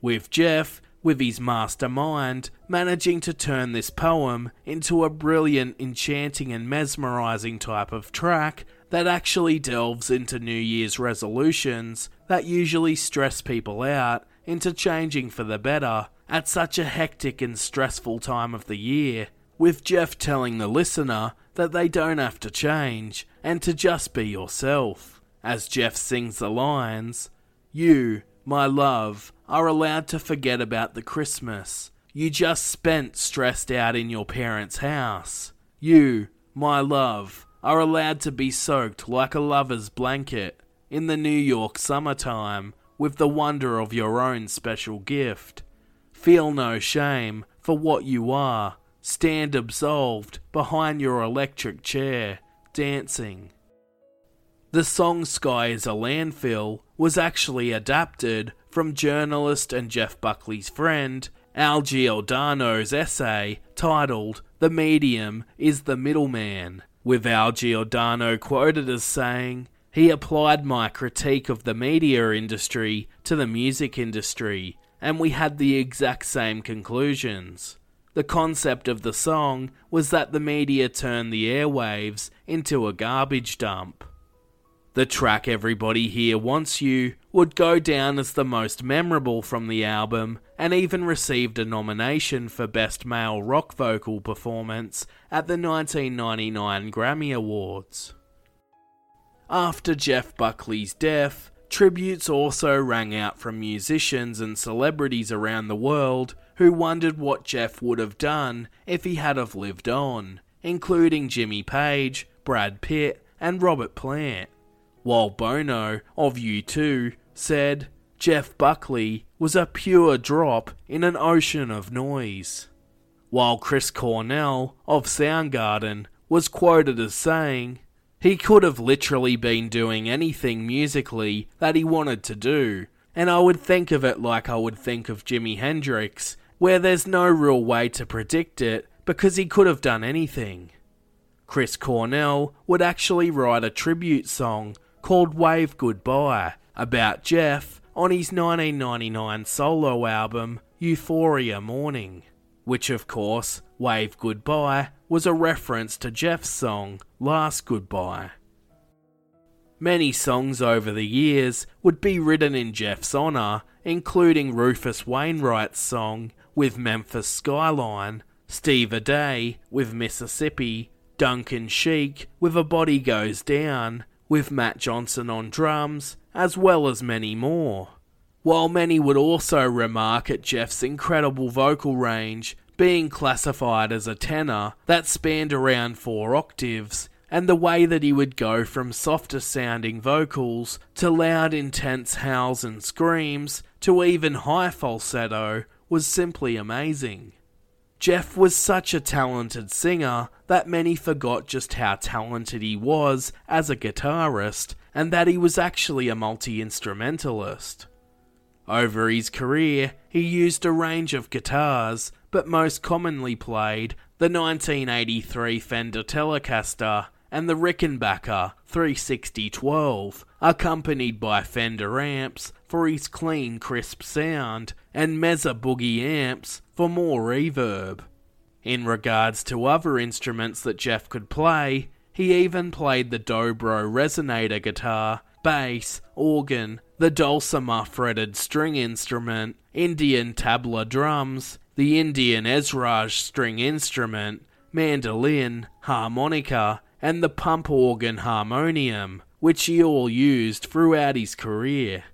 With Jeff, with his mastermind, managing to turn this poem into a brilliant, enchanting, and mesmerizing type of track that actually delves into New Year's resolutions that usually stress people out into changing for the better at such a hectic and stressful time of the year, with Jeff telling the listener that they don't have to change and to just be yourself. As Jeff sings the lines, You, my love, are allowed to forget about the Christmas you just spent stressed out in your parents' house. You, my love, are allowed to be soaked like a lover's blanket in the New York summertime with the wonder of your own special gift. Feel no shame for what you are. Stand absolved behind your electric chair, dancing. The song Sky is a Landfill was actually adapted from journalist and Jeff Buckley's friend Al Giordano's essay titled The Medium is the Middleman, with Al Giordano quoted as saying, He applied my critique of the media industry to the music industry, and we had the exact same conclusions. The concept of the song was that the media turned the airwaves into a garbage dump. The track Everybody Here Wants You would go down as the most memorable from the album and even received a nomination for Best Male Rock Vocal Performance at the 1999 Grammy Awards. After Jeff Buckley's death, tributes also rang out from musicians and celebrities around the world who wondered what Jeff would have done if he had have lived on, including Jimmy Page, Brad Pitt, and Robert Plant while Bono of U2 said Jeff Buckley was a pure drop in an ocean of noise. While Chris Cornell of Soundgarden was quoted as saying, he could have literally been doing anything musically that he wanted to do, and I would think of it like I would think of Jimi Hendrix, where there's no real way to predict it because he could have done anything. Chris Cornell would actually write a tribute song called Wave Goodbye about Jeff on his 1999 solo album Euphoria Morning, which of course, Wave Goodbye was a reference to Jeff's song Last Goodbye. Many songs over the years would be written in Jeff's honour, including Rufus Wainwright's song with Memphis Skyline, Steve Adey with Mississippi, Duncan Sheik with A Body Goes Down, with Matt Johnson on drums, as well as many more. While many would also remark at Jeff's incredible vocal range, being classified as a tenor that spanned around four octaves, and the way that he would go from softer sounding vocals to loud, intense howls and screams to even high falsetto was simply amazing. Jeff was such a talented singer that many forgot just how talented he was as a guitarist and that he was actually a multi instrumentalist. Over his career, he used a range of guitars, but most commonly played the 1983 Fender Telecaster and the Rickenbacker 36012, accompanied by Fender amps for his clean, crisp sound and Mesa Boogie amps for more reverb. In regards to other instruments that Jeff could play, He even played the dobro resonator guitar, bass, organ, the dulcimer fretted string instrument, Indian tabla drums, the Indian Esraj string instrument, mandolin, harmonica, and the pump organ harmonium, which he all used throughout his career.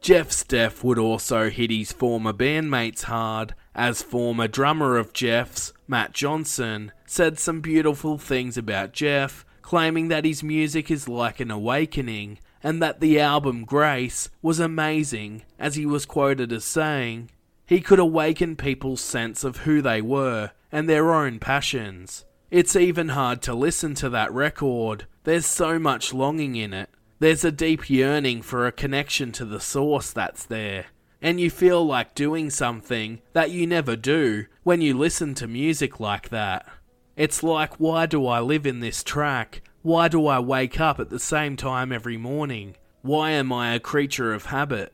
Jeff Steff would also hit his former bandmates hard, as former drummer of Jeff's, Matt Johnson, said some beautiful things about Jeff, claiming that his music is like an awakening, and that the album Grace was amazing, as he was quoted as saying, he could awaken people's sense of who they were and their own passions. It's even hard to listen to that record, there's so much longing in it. There's a deep yearning for a connection to the source that's there. And you feel like doing something that you never do when you listen to music like that. It's like, why do I live in this track? Why do I wake up at the same time every morning? Why am I a creature of habit?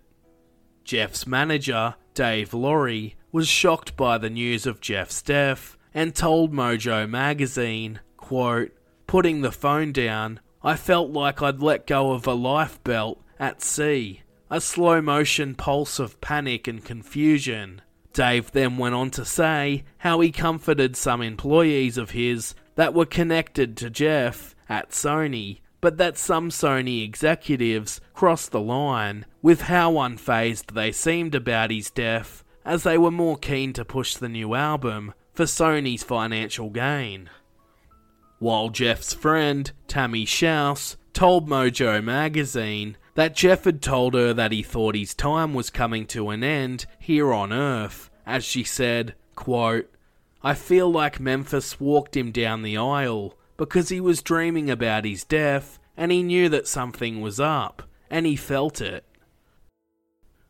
Jeff's manager, Dave Lory, was shocked by the news of Jeff's death and told Mojo magazine, quote, Putting the phone down, I felt like I'd let go of a life belt at sea, a slow motion pulse of panic and confusion. Dave then went on to say how he comforted some employees of his that were connected to Jeff at Sony, but that some Sony executives crossed the line with how unfazed they seemed about his death, as they were more keen to push the new album for Sony's financial gain. While Jeff's friend, Tammy Schaus, told Mojo magazine that Jeff had told her that he thought his time was coming to an end here on Earth, as she said, quote, I feel like Memphis walked him down the aisle because he was dreaming about his death and he knew that something was up, and he felt it.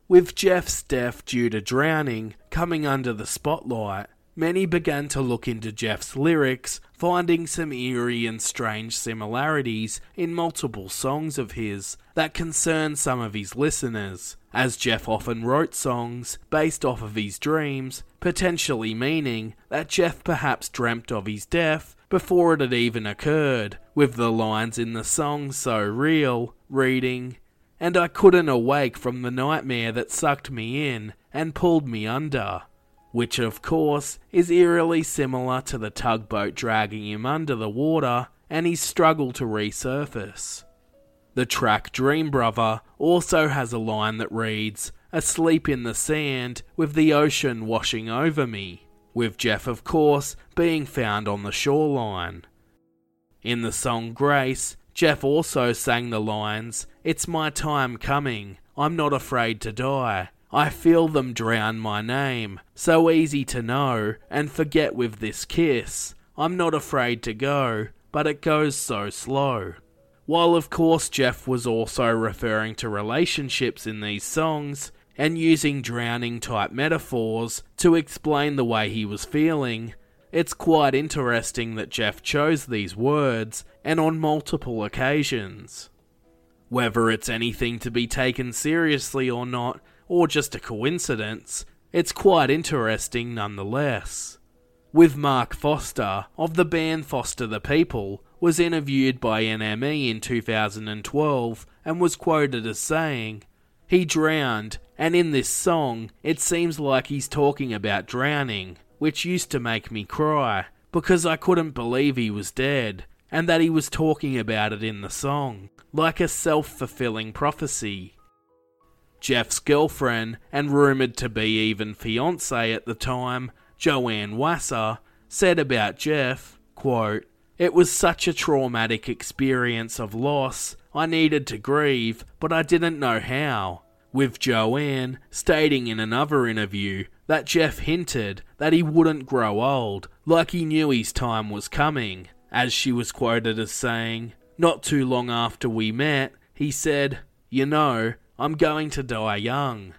With Jeff's death due to drowning coming under the spotlight, many began to look into Jeff's lyrics, finding some eerie and strange similarities in multiple songs of his that concern some of his listeners, as Jeff often wrote songs based off of his dreams, potentially meaning that Jeff perhaps dreamt of his death before it had even occurred, with the lines in the song so real, reading, And I couldn't awake from the nightmare that sucked me in and pulled me under which of course is eerily similar to the tugboat dragging him under the water and his struggle to resurface. The track Dream Brother also has a line that reads, Asleep in the sand with the ocean washing over me, with Jeff, of course, being found on the shoreline. In the song Grace, Jeff also sang the lines, It's my time coming, I'm not afraid to die, I feel them drown my name, so easy to know and forget with this kiss. I'm not afraid to go, but it goes so slow. While of course Jeff was also referring to relationships in these songs and using drowning type metaphors to explain the way he was feeling, it's quite interesting that Jeff chose these words and on multiple occasions. Whether it's anything to be taken seriously or not, or just a coincidence, it's quite interesting nonetheless. With Mark Foster of the band Foster the People was interviewed by NME in 2012 and was quoted as saying, He drowned, and in this song it seems like he's talking about drowning, which used to make me cry because I couldn't believe he was dead and that he was talking about it in the song, like a self fulfilling prophecy. Jeff's girlfriend, and rumoured to be even fiance at the time, Joanne Wasser, said about Jeff, quote, It was such a traumatic experience of loss. I needed to grieve, but I didn't know how. With Joanne stating in another interview that Jeff hinted that he wouldn't grow old, like he knew his time was coming, as she was quoted as saying, Not too long after we met, he said, You know, I'm going to die young.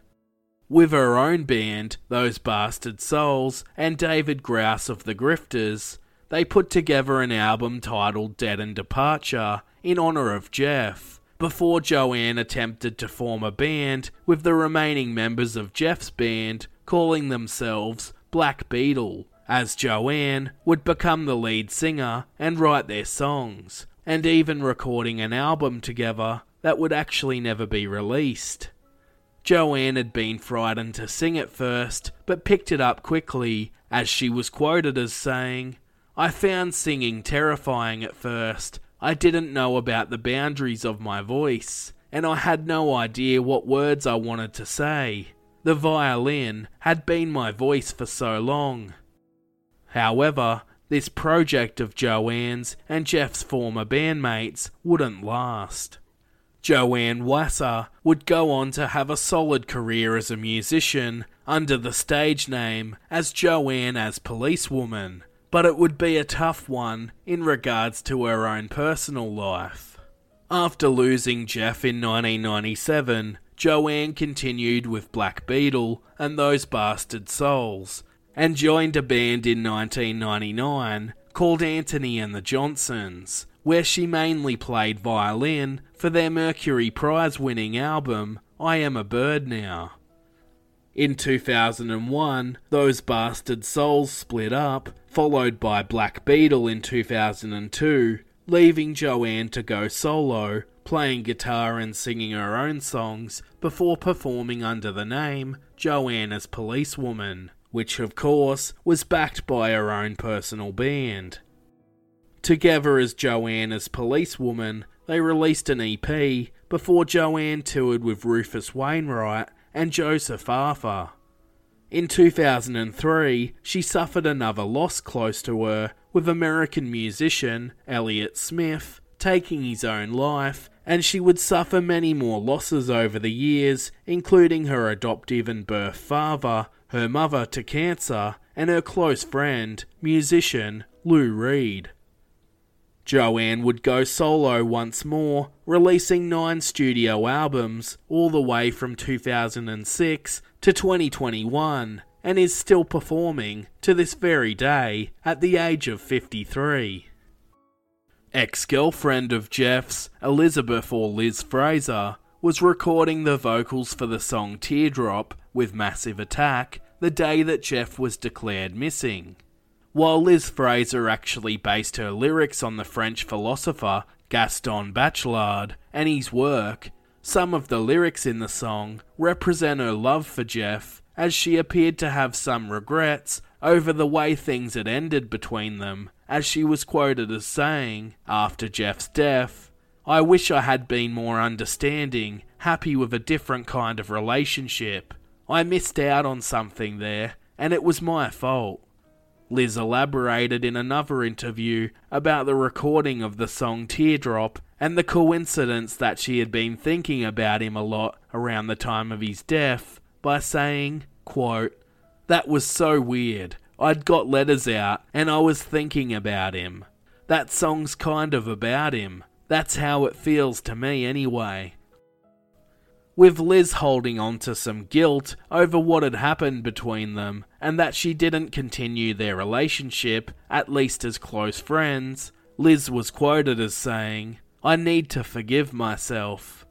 With her own band, Those Bastard Souls, and David Shouse of the Grifters, they put together an album titled Debt and Departure in honour of Jeff, before Joanne attempted to form a band with the remaining members of Jeff's band calling themselves Black Beetle, as Joanne would become the lead singer and write their songs, and even recording an album together that would actually never be released. Joanne had been frightened to sing at first, but picked it up quickly, as she was quoted as saying, I found singing terrifying at first. I didn't know about the boundaries of my voice, and I had no idea what words I wanted to say. The violin had been my voice for so long. However, this project of Joanne's and Jeff's former bandmates wouldn't last. Joanne Wasser would go on to have a solid career as a musician under the stage name as Joanne as Policewoman, but it would be a tough one in regards to her own personal life. After losing Jeff in 1997, Joanne continued with Black Beetle and Those Bastard Souls, and joined a band in 1999 called Antony and the Johnsons, where she mainly played violin for their Mercury Prize winning album, I Am a Bird Now. In 2001, Those Bastard Souls split up, followed by Black Beetle in 2002, leaving Joanne to go solo, playing guitar and singing her own songs before performing under the name Joanne as Policewoman, which of course was backed by her own personal band. Together as Joanne as Policewoman, they released an EP before Joanne toured with Rufus Wainwright and Joseph Arthur. In 2003, she suffered another loss close to her, with American musician Elliott Smith taking his own life, and she would suffer many more losses over the years, including her adoptive and birth father, her mother to cancer, and her close friend, musician Lou Reed. Joanne would go solo once more, releasing nine studio albums all the way from 2006 to 2021, and is still performing to this very day at the age of 53. Ex girlfriend of Jeff's, Elizabeth or Liz Fraser, was recording the vocals for the song Teardrop with Massive Attack the day that Jeff was declared missing. While Liz Fraser actually based her lyrics on the French philosopher Gaston Bachelard and his work, some of the lyrics in the song represent her love for Jeff, as she appeared to have some regrets over the way things had ended between them, as she was quoted as saying, after Jeff's death, I wish I had been more understanding, happy with a different kind of relationship. I missed out on something there, and it was my fault. Liz elaborated in another interview about the recording of the song Teardrop and the coincidence that she had been thinking about him a lot around the time of his death by saying, quote, That was so weird. I'd got letters out and I was thinking about him. That song's kind of about him. That's how it feels to me anyway with Liz holding on to some guilt over what had happened between them and that she didn't continue their relationship, at least as close friends. Liz was quoted as saying, I need to forgive myself.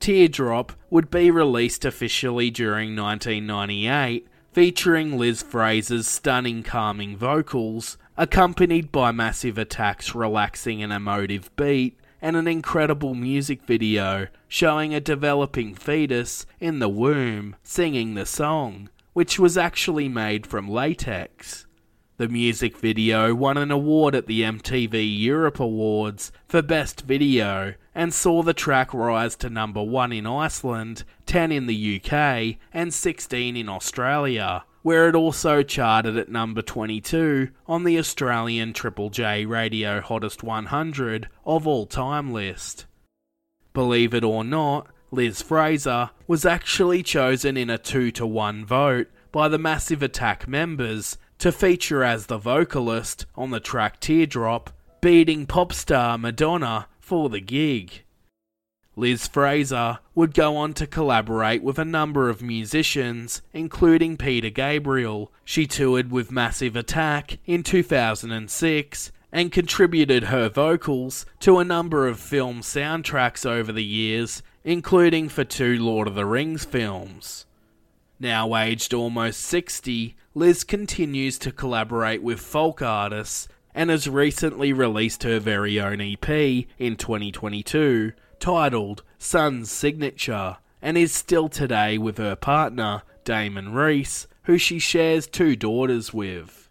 Teardrop would be released officially during 1998, featuring Liz Fraser's stunning calming vocals, accompanied by Massive Attack's relaxing and emotive beat, and an incredible music video showing a developing fetus in the womb singing the song, which was actually made from latex. The music video won an award at the MTV Europe Awards for Best Video and saw the track rise to number 1 in Iceland, 10 in the UK, and 16 in Australia where it also charted at number 22 on the Australian Triple J Radio Hottest 100 of all time list. Believe it or not, Liz Fraser was actually chosen in a 2 to 1 vote by the Massive Attack members to feature as the vocalist on the track Teardrop, beating pop star Madonna for the gig. Liz Fraser would go on to collaborate with a number of musicians, including Peter Gabriel. She toured with Massive Attack in 2006 and contributed her vocals to a number of film soundtracks over the years, including for two Lord of the Rings films. Now aged almost 60, Liz continues to collaborate with folk artists and has recently released her very own EP in 2022 titled Sun's Signature and is still today with her partner, Damon Reece, who she shares two daughters with.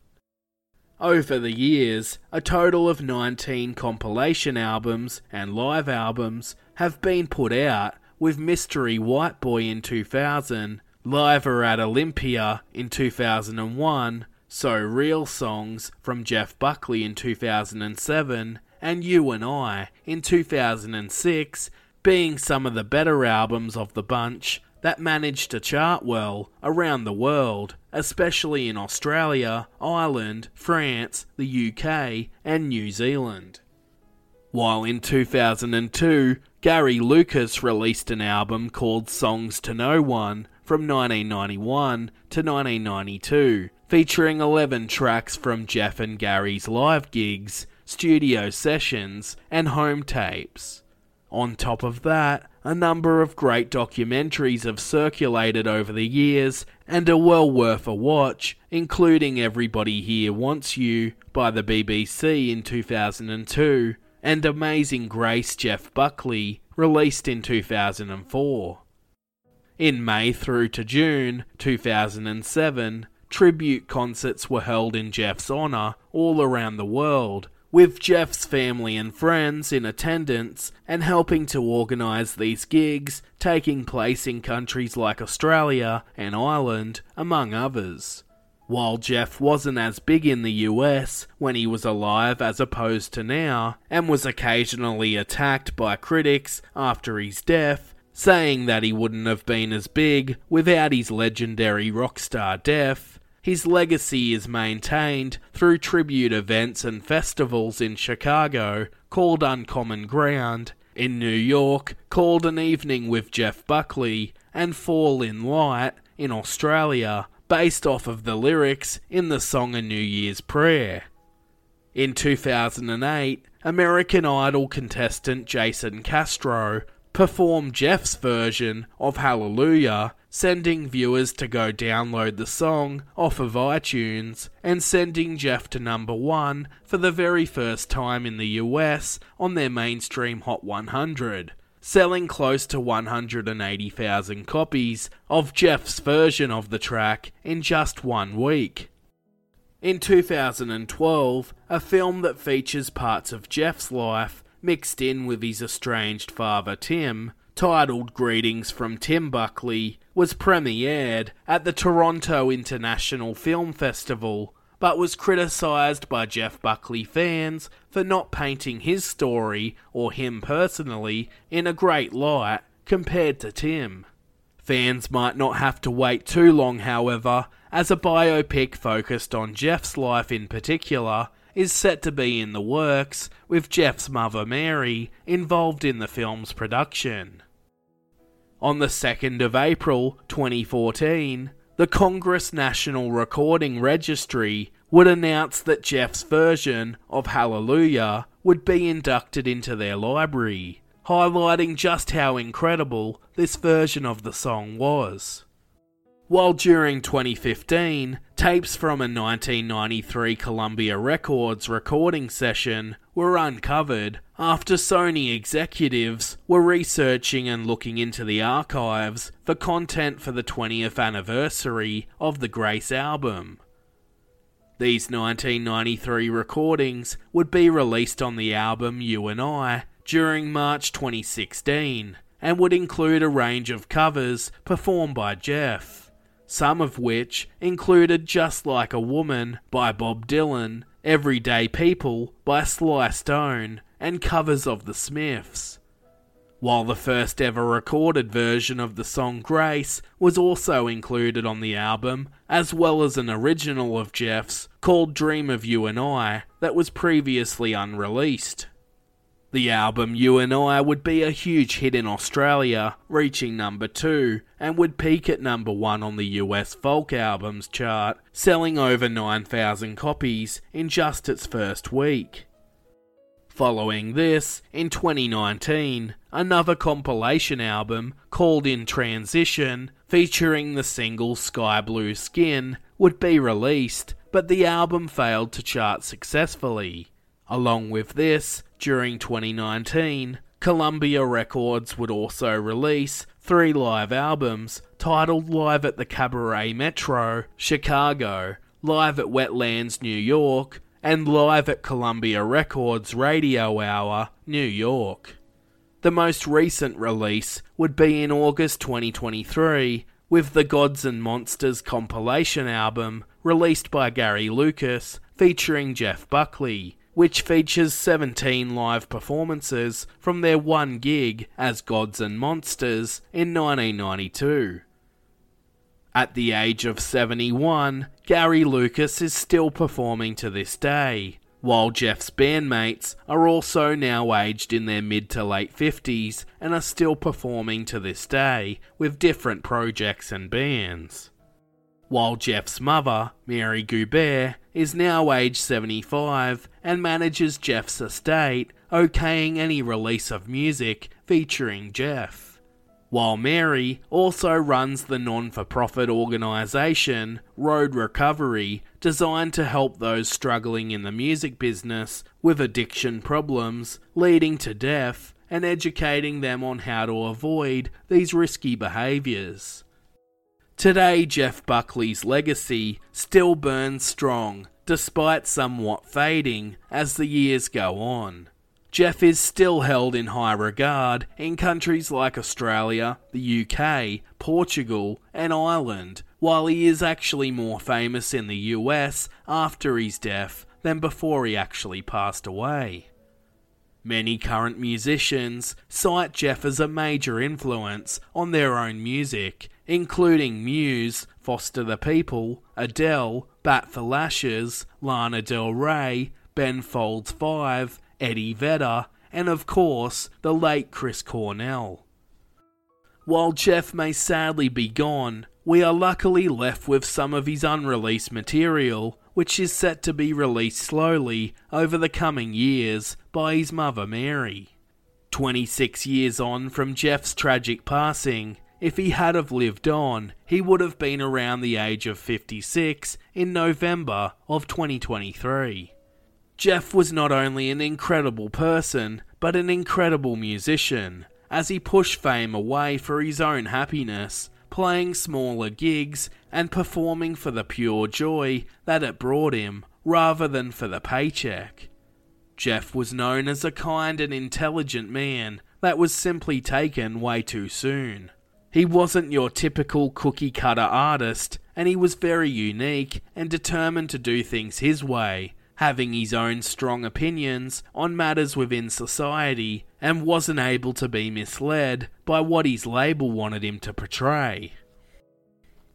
Over the years, a total of 19 compilation albums and live albums have been put out, with Mystery White Boy in 2000, Live at Olympia in 2001, So Real Songs from Jeff Buckley in 2007, and You and I in 2006 being some of the better albums of the bunch that managed to chart well around the world, especially in Australia, Ireland, France, the UK, and New Zealand. While in 2002, Gary Lucas released an album called Songs to No One from 1991 to 1992, featuring 11 tracks from Jeff and Gary's live gigs, studio sessions, and home tapes. On top of that, a number of great documentaries have circulated over the years and are well worth a watch, including Everybody Here Wants You by the BBC in 2002 and Amazing Grace Jeff Buckley, released in 2004. In May through to June 2007, tribute concerts were held in Jeff's honour all around the world, with Jeff's family and friends in attendance and helping to organise these gigs taking place in countries like Australia and Ireland, among others. While Jeff wasn't as big in the US when he was alive as opposed to now, and was occasionally attacked by critics after his death, saying that he wouldn't have been as big without his legendary rock star death, his legacy is maintained through tribute events and festivals in Chicago called Uncommon Ground, in New York called An Evening with Jeff Buckley, and Fall in Light in Australia, based off of the lyrics in the song A New Year's Prayer. In 2008, American Idol contestant Jason Castro performed Jeff's version of Hallelujah sending viewers to go download the song off of iTunes and sending Jeff to number one for the very first time in the US on their mainstream Hot 100, selling close to 180,000 copies of Jeff's version of the track in just one week. In 2012, a film that features parts of Jeff's life mixed in with his estranged father Tim titled Greetings from Tim Buckley, was premiered at the Toronto International Film Festival, but was criticised by Jeff Buckley fans for not painting his story, or him personally, in a great light compared to Tim. Fans might not have to wait too long, however, as a biopic focused on Jeff's life in particular is set to be in the works, with Jeff's mother Mary involved in the film's production. On the 2nd of April 2014, the Congress National Recording Registry would announce that Jeff's version of Hallelujah would be inducted into their library, highlighting just how incredible this version of the song was. While during 2015, tapes from a 1993 Columbia Records recording session were uncovered after Sony executives were researching and looking into the archives for content for the 20th anniversary of the Grace album. These 1993 recordings would be released on the album You and I during March 2016 and would include a range of covers performed by Jeff some of which included Just Like a Woman by Bob Dylan, Everyday People by Sly Stone, and covers of The Smiths. While the first ever recorded version of the song Grace was also included on the album, as well as an original of Jeff's called Dream of You and I that was previously unreleased. The album You and I would be a huge hit in Australia, reaching number 2, and would peak at number 1 on the US folk albums chart, selling over 9,000 copies in just its first week. Following this, in 2019, another compilation album called In Transition featuring the single Sky Blue Skin, would be released, but the album failed to chart successfully. Along with this, during 2019, Columbia Records would also release three live albums titled Live at the Cabaret Metro, Chicago, Live at Wetlands, New York, and Live at Columbia Records Radio Hour, New York. The most recent release would be in August 2023 with the Gods and Monsters compilation album released by Gary Lucas featuring Jeff Buckley, which features 17 live performances from their one gig as Gods and Monsters in 1992. At the age of 71, Gary Lucas is still performing to this day, while Jeff's bandmates are also now aged in their mid to late 50s and are still performing to this day with different projects and bands. While Jeff's mother, Mary Guibert, is now aged 75 and manages Jeff's estate, okaying any release of music featuring Jeff. While Mary also runs the non for profit organisation Road Recovery, designed to help those struggling in the music business with addiction problems leading to death and educating them on how to avoid these risky behaviours. Today, Jeff Buckley's legacy still burns strong, despite somewhat fading as the years go on. Jeff is still held in high regard in countries like Australia, the UK, Portugal, and Ireland, while he is actually more famous in the US after his death than before he actually passed away. Many current musicians cite Jeff as a major influence on their own music, including Muse, Foster the People, Adele, Bat for Lashes, Lana Del Rey, Ben Folds 5, Eddie Vedder, and of course, the late Chris Cornell. While Jeff may sadly be gone, we are luckily left with some of his unreleased material, which is set to be released slowly over the coming years by his mother Mary. 26 years on from Jeff's tragic passing, if he had have lived on, he would have been around the age of 56 in November of 2023. Jeff was not only an incredible person, but an incredible musician, as he pushed fame away for his own happiness, playing smaller gigs and performing for the pure joy that it brought him, rather than for the paycheck. Jeff was known as a kind and intelligent man that was simply taken way too soon. He wasn't your typical cookie cutter artist, and he was very unique and determined to do things his way, having his own strong opinions on matters within society, and wasn't able to be misled by what his label wanted him to portray.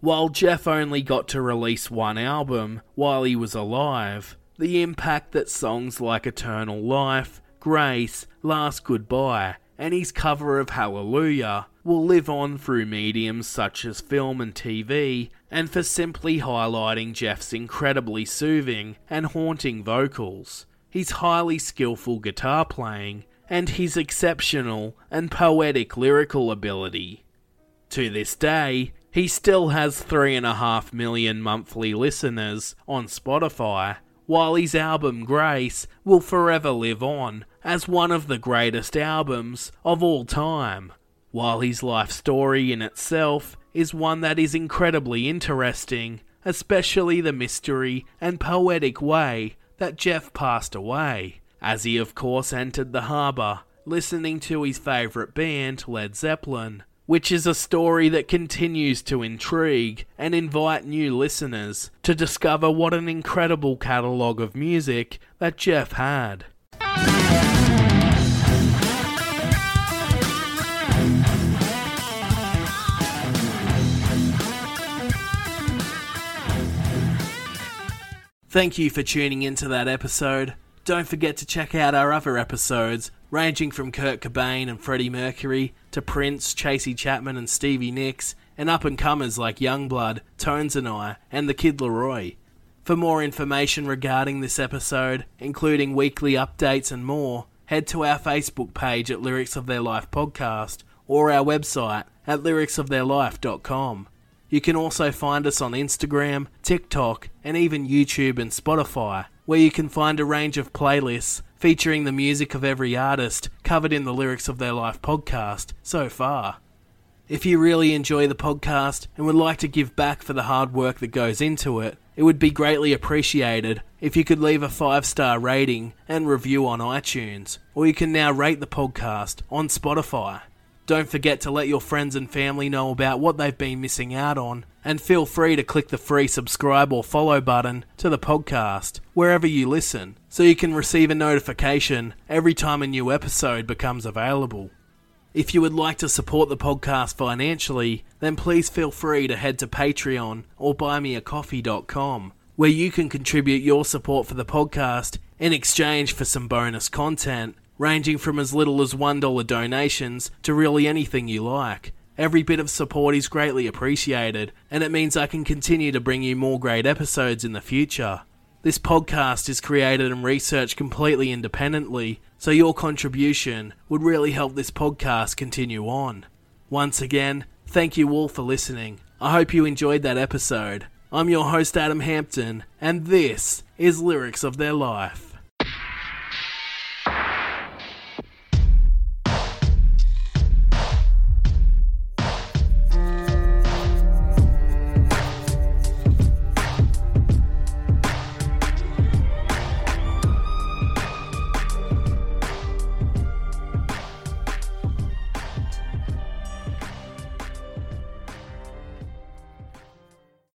While Jeff only got to release one album while he was alive, the impact that songs like Eternal Life, Grace, Last Goodbye, and his cover of Hallelujah will live on through mediums such as film and TV, and for simply highlighting Jeff's incredibly soothing and haunting vocals, his highly skillful guitar playing, and his exceptional and poetic lyrical ability. To this day, he still has 3.5 million monthly listeners on Spotify, while his album Grace will forever live on as one of the greatest albums of all time while his life story in itself is one that is incredibly interesting, especially the mystery and poetic way that Jeff passed away, as he of course entered the harbour listening to his favourite band, Led Zeppelin, which is a story that continues to intrigue and invite new listeners to discover what an incredible catalogue of music that Jeff had. Thank you for tuning into that episode. Don't forget to check out our other episodes, ranging from Kurt Cobain and Freddie Mercury to Prince, Tracy Chapman and Stevie Nicks, and up and comers like Yungblud, Tones and I, and the Kid Laroi. For more information regarding this episode, including weekly updates and more, head to our Facebook page at Lyrics of Their Life Podcast or our website at lyricsoftheirlife.com. You can also find us on Instagram, TikTok, and even YouTube and Spotify, where you can find a range of playlists featuring the music of every artist covered in the Lyrics of Their Life podcast so far. If you really enjoy the podcast and would like to give back for the hard work that goes into it, it would be greatly appreciated if you could leave a five star rating and review on iTunes, or you can now rate the podcast on Spotify. Don't forget to let your friends and family know about what they've been missing out on, and feel free to click the free subscribe or follow button to the podcast wherever you listen so you can receive a notification every time a new episode becomes available. If you would like to support the podcast financially, then please feel free to head to Patreon or buymeacoffee.com, where you can contribute your support for the podcast in exchange for some bonus content, ranging from as little as $1 donations to really anything you like. Every bit of support is greatly appreciated, and it means I can continue to bring you more great episodes in the future. This podcast is created and researched completely independently, so your contribution would really help this podcast continue on. Once again, thank you all for listening. I hope you enjoyed that episode. I'm your host, Adam Hampton, and this is Lyrics of Their Life.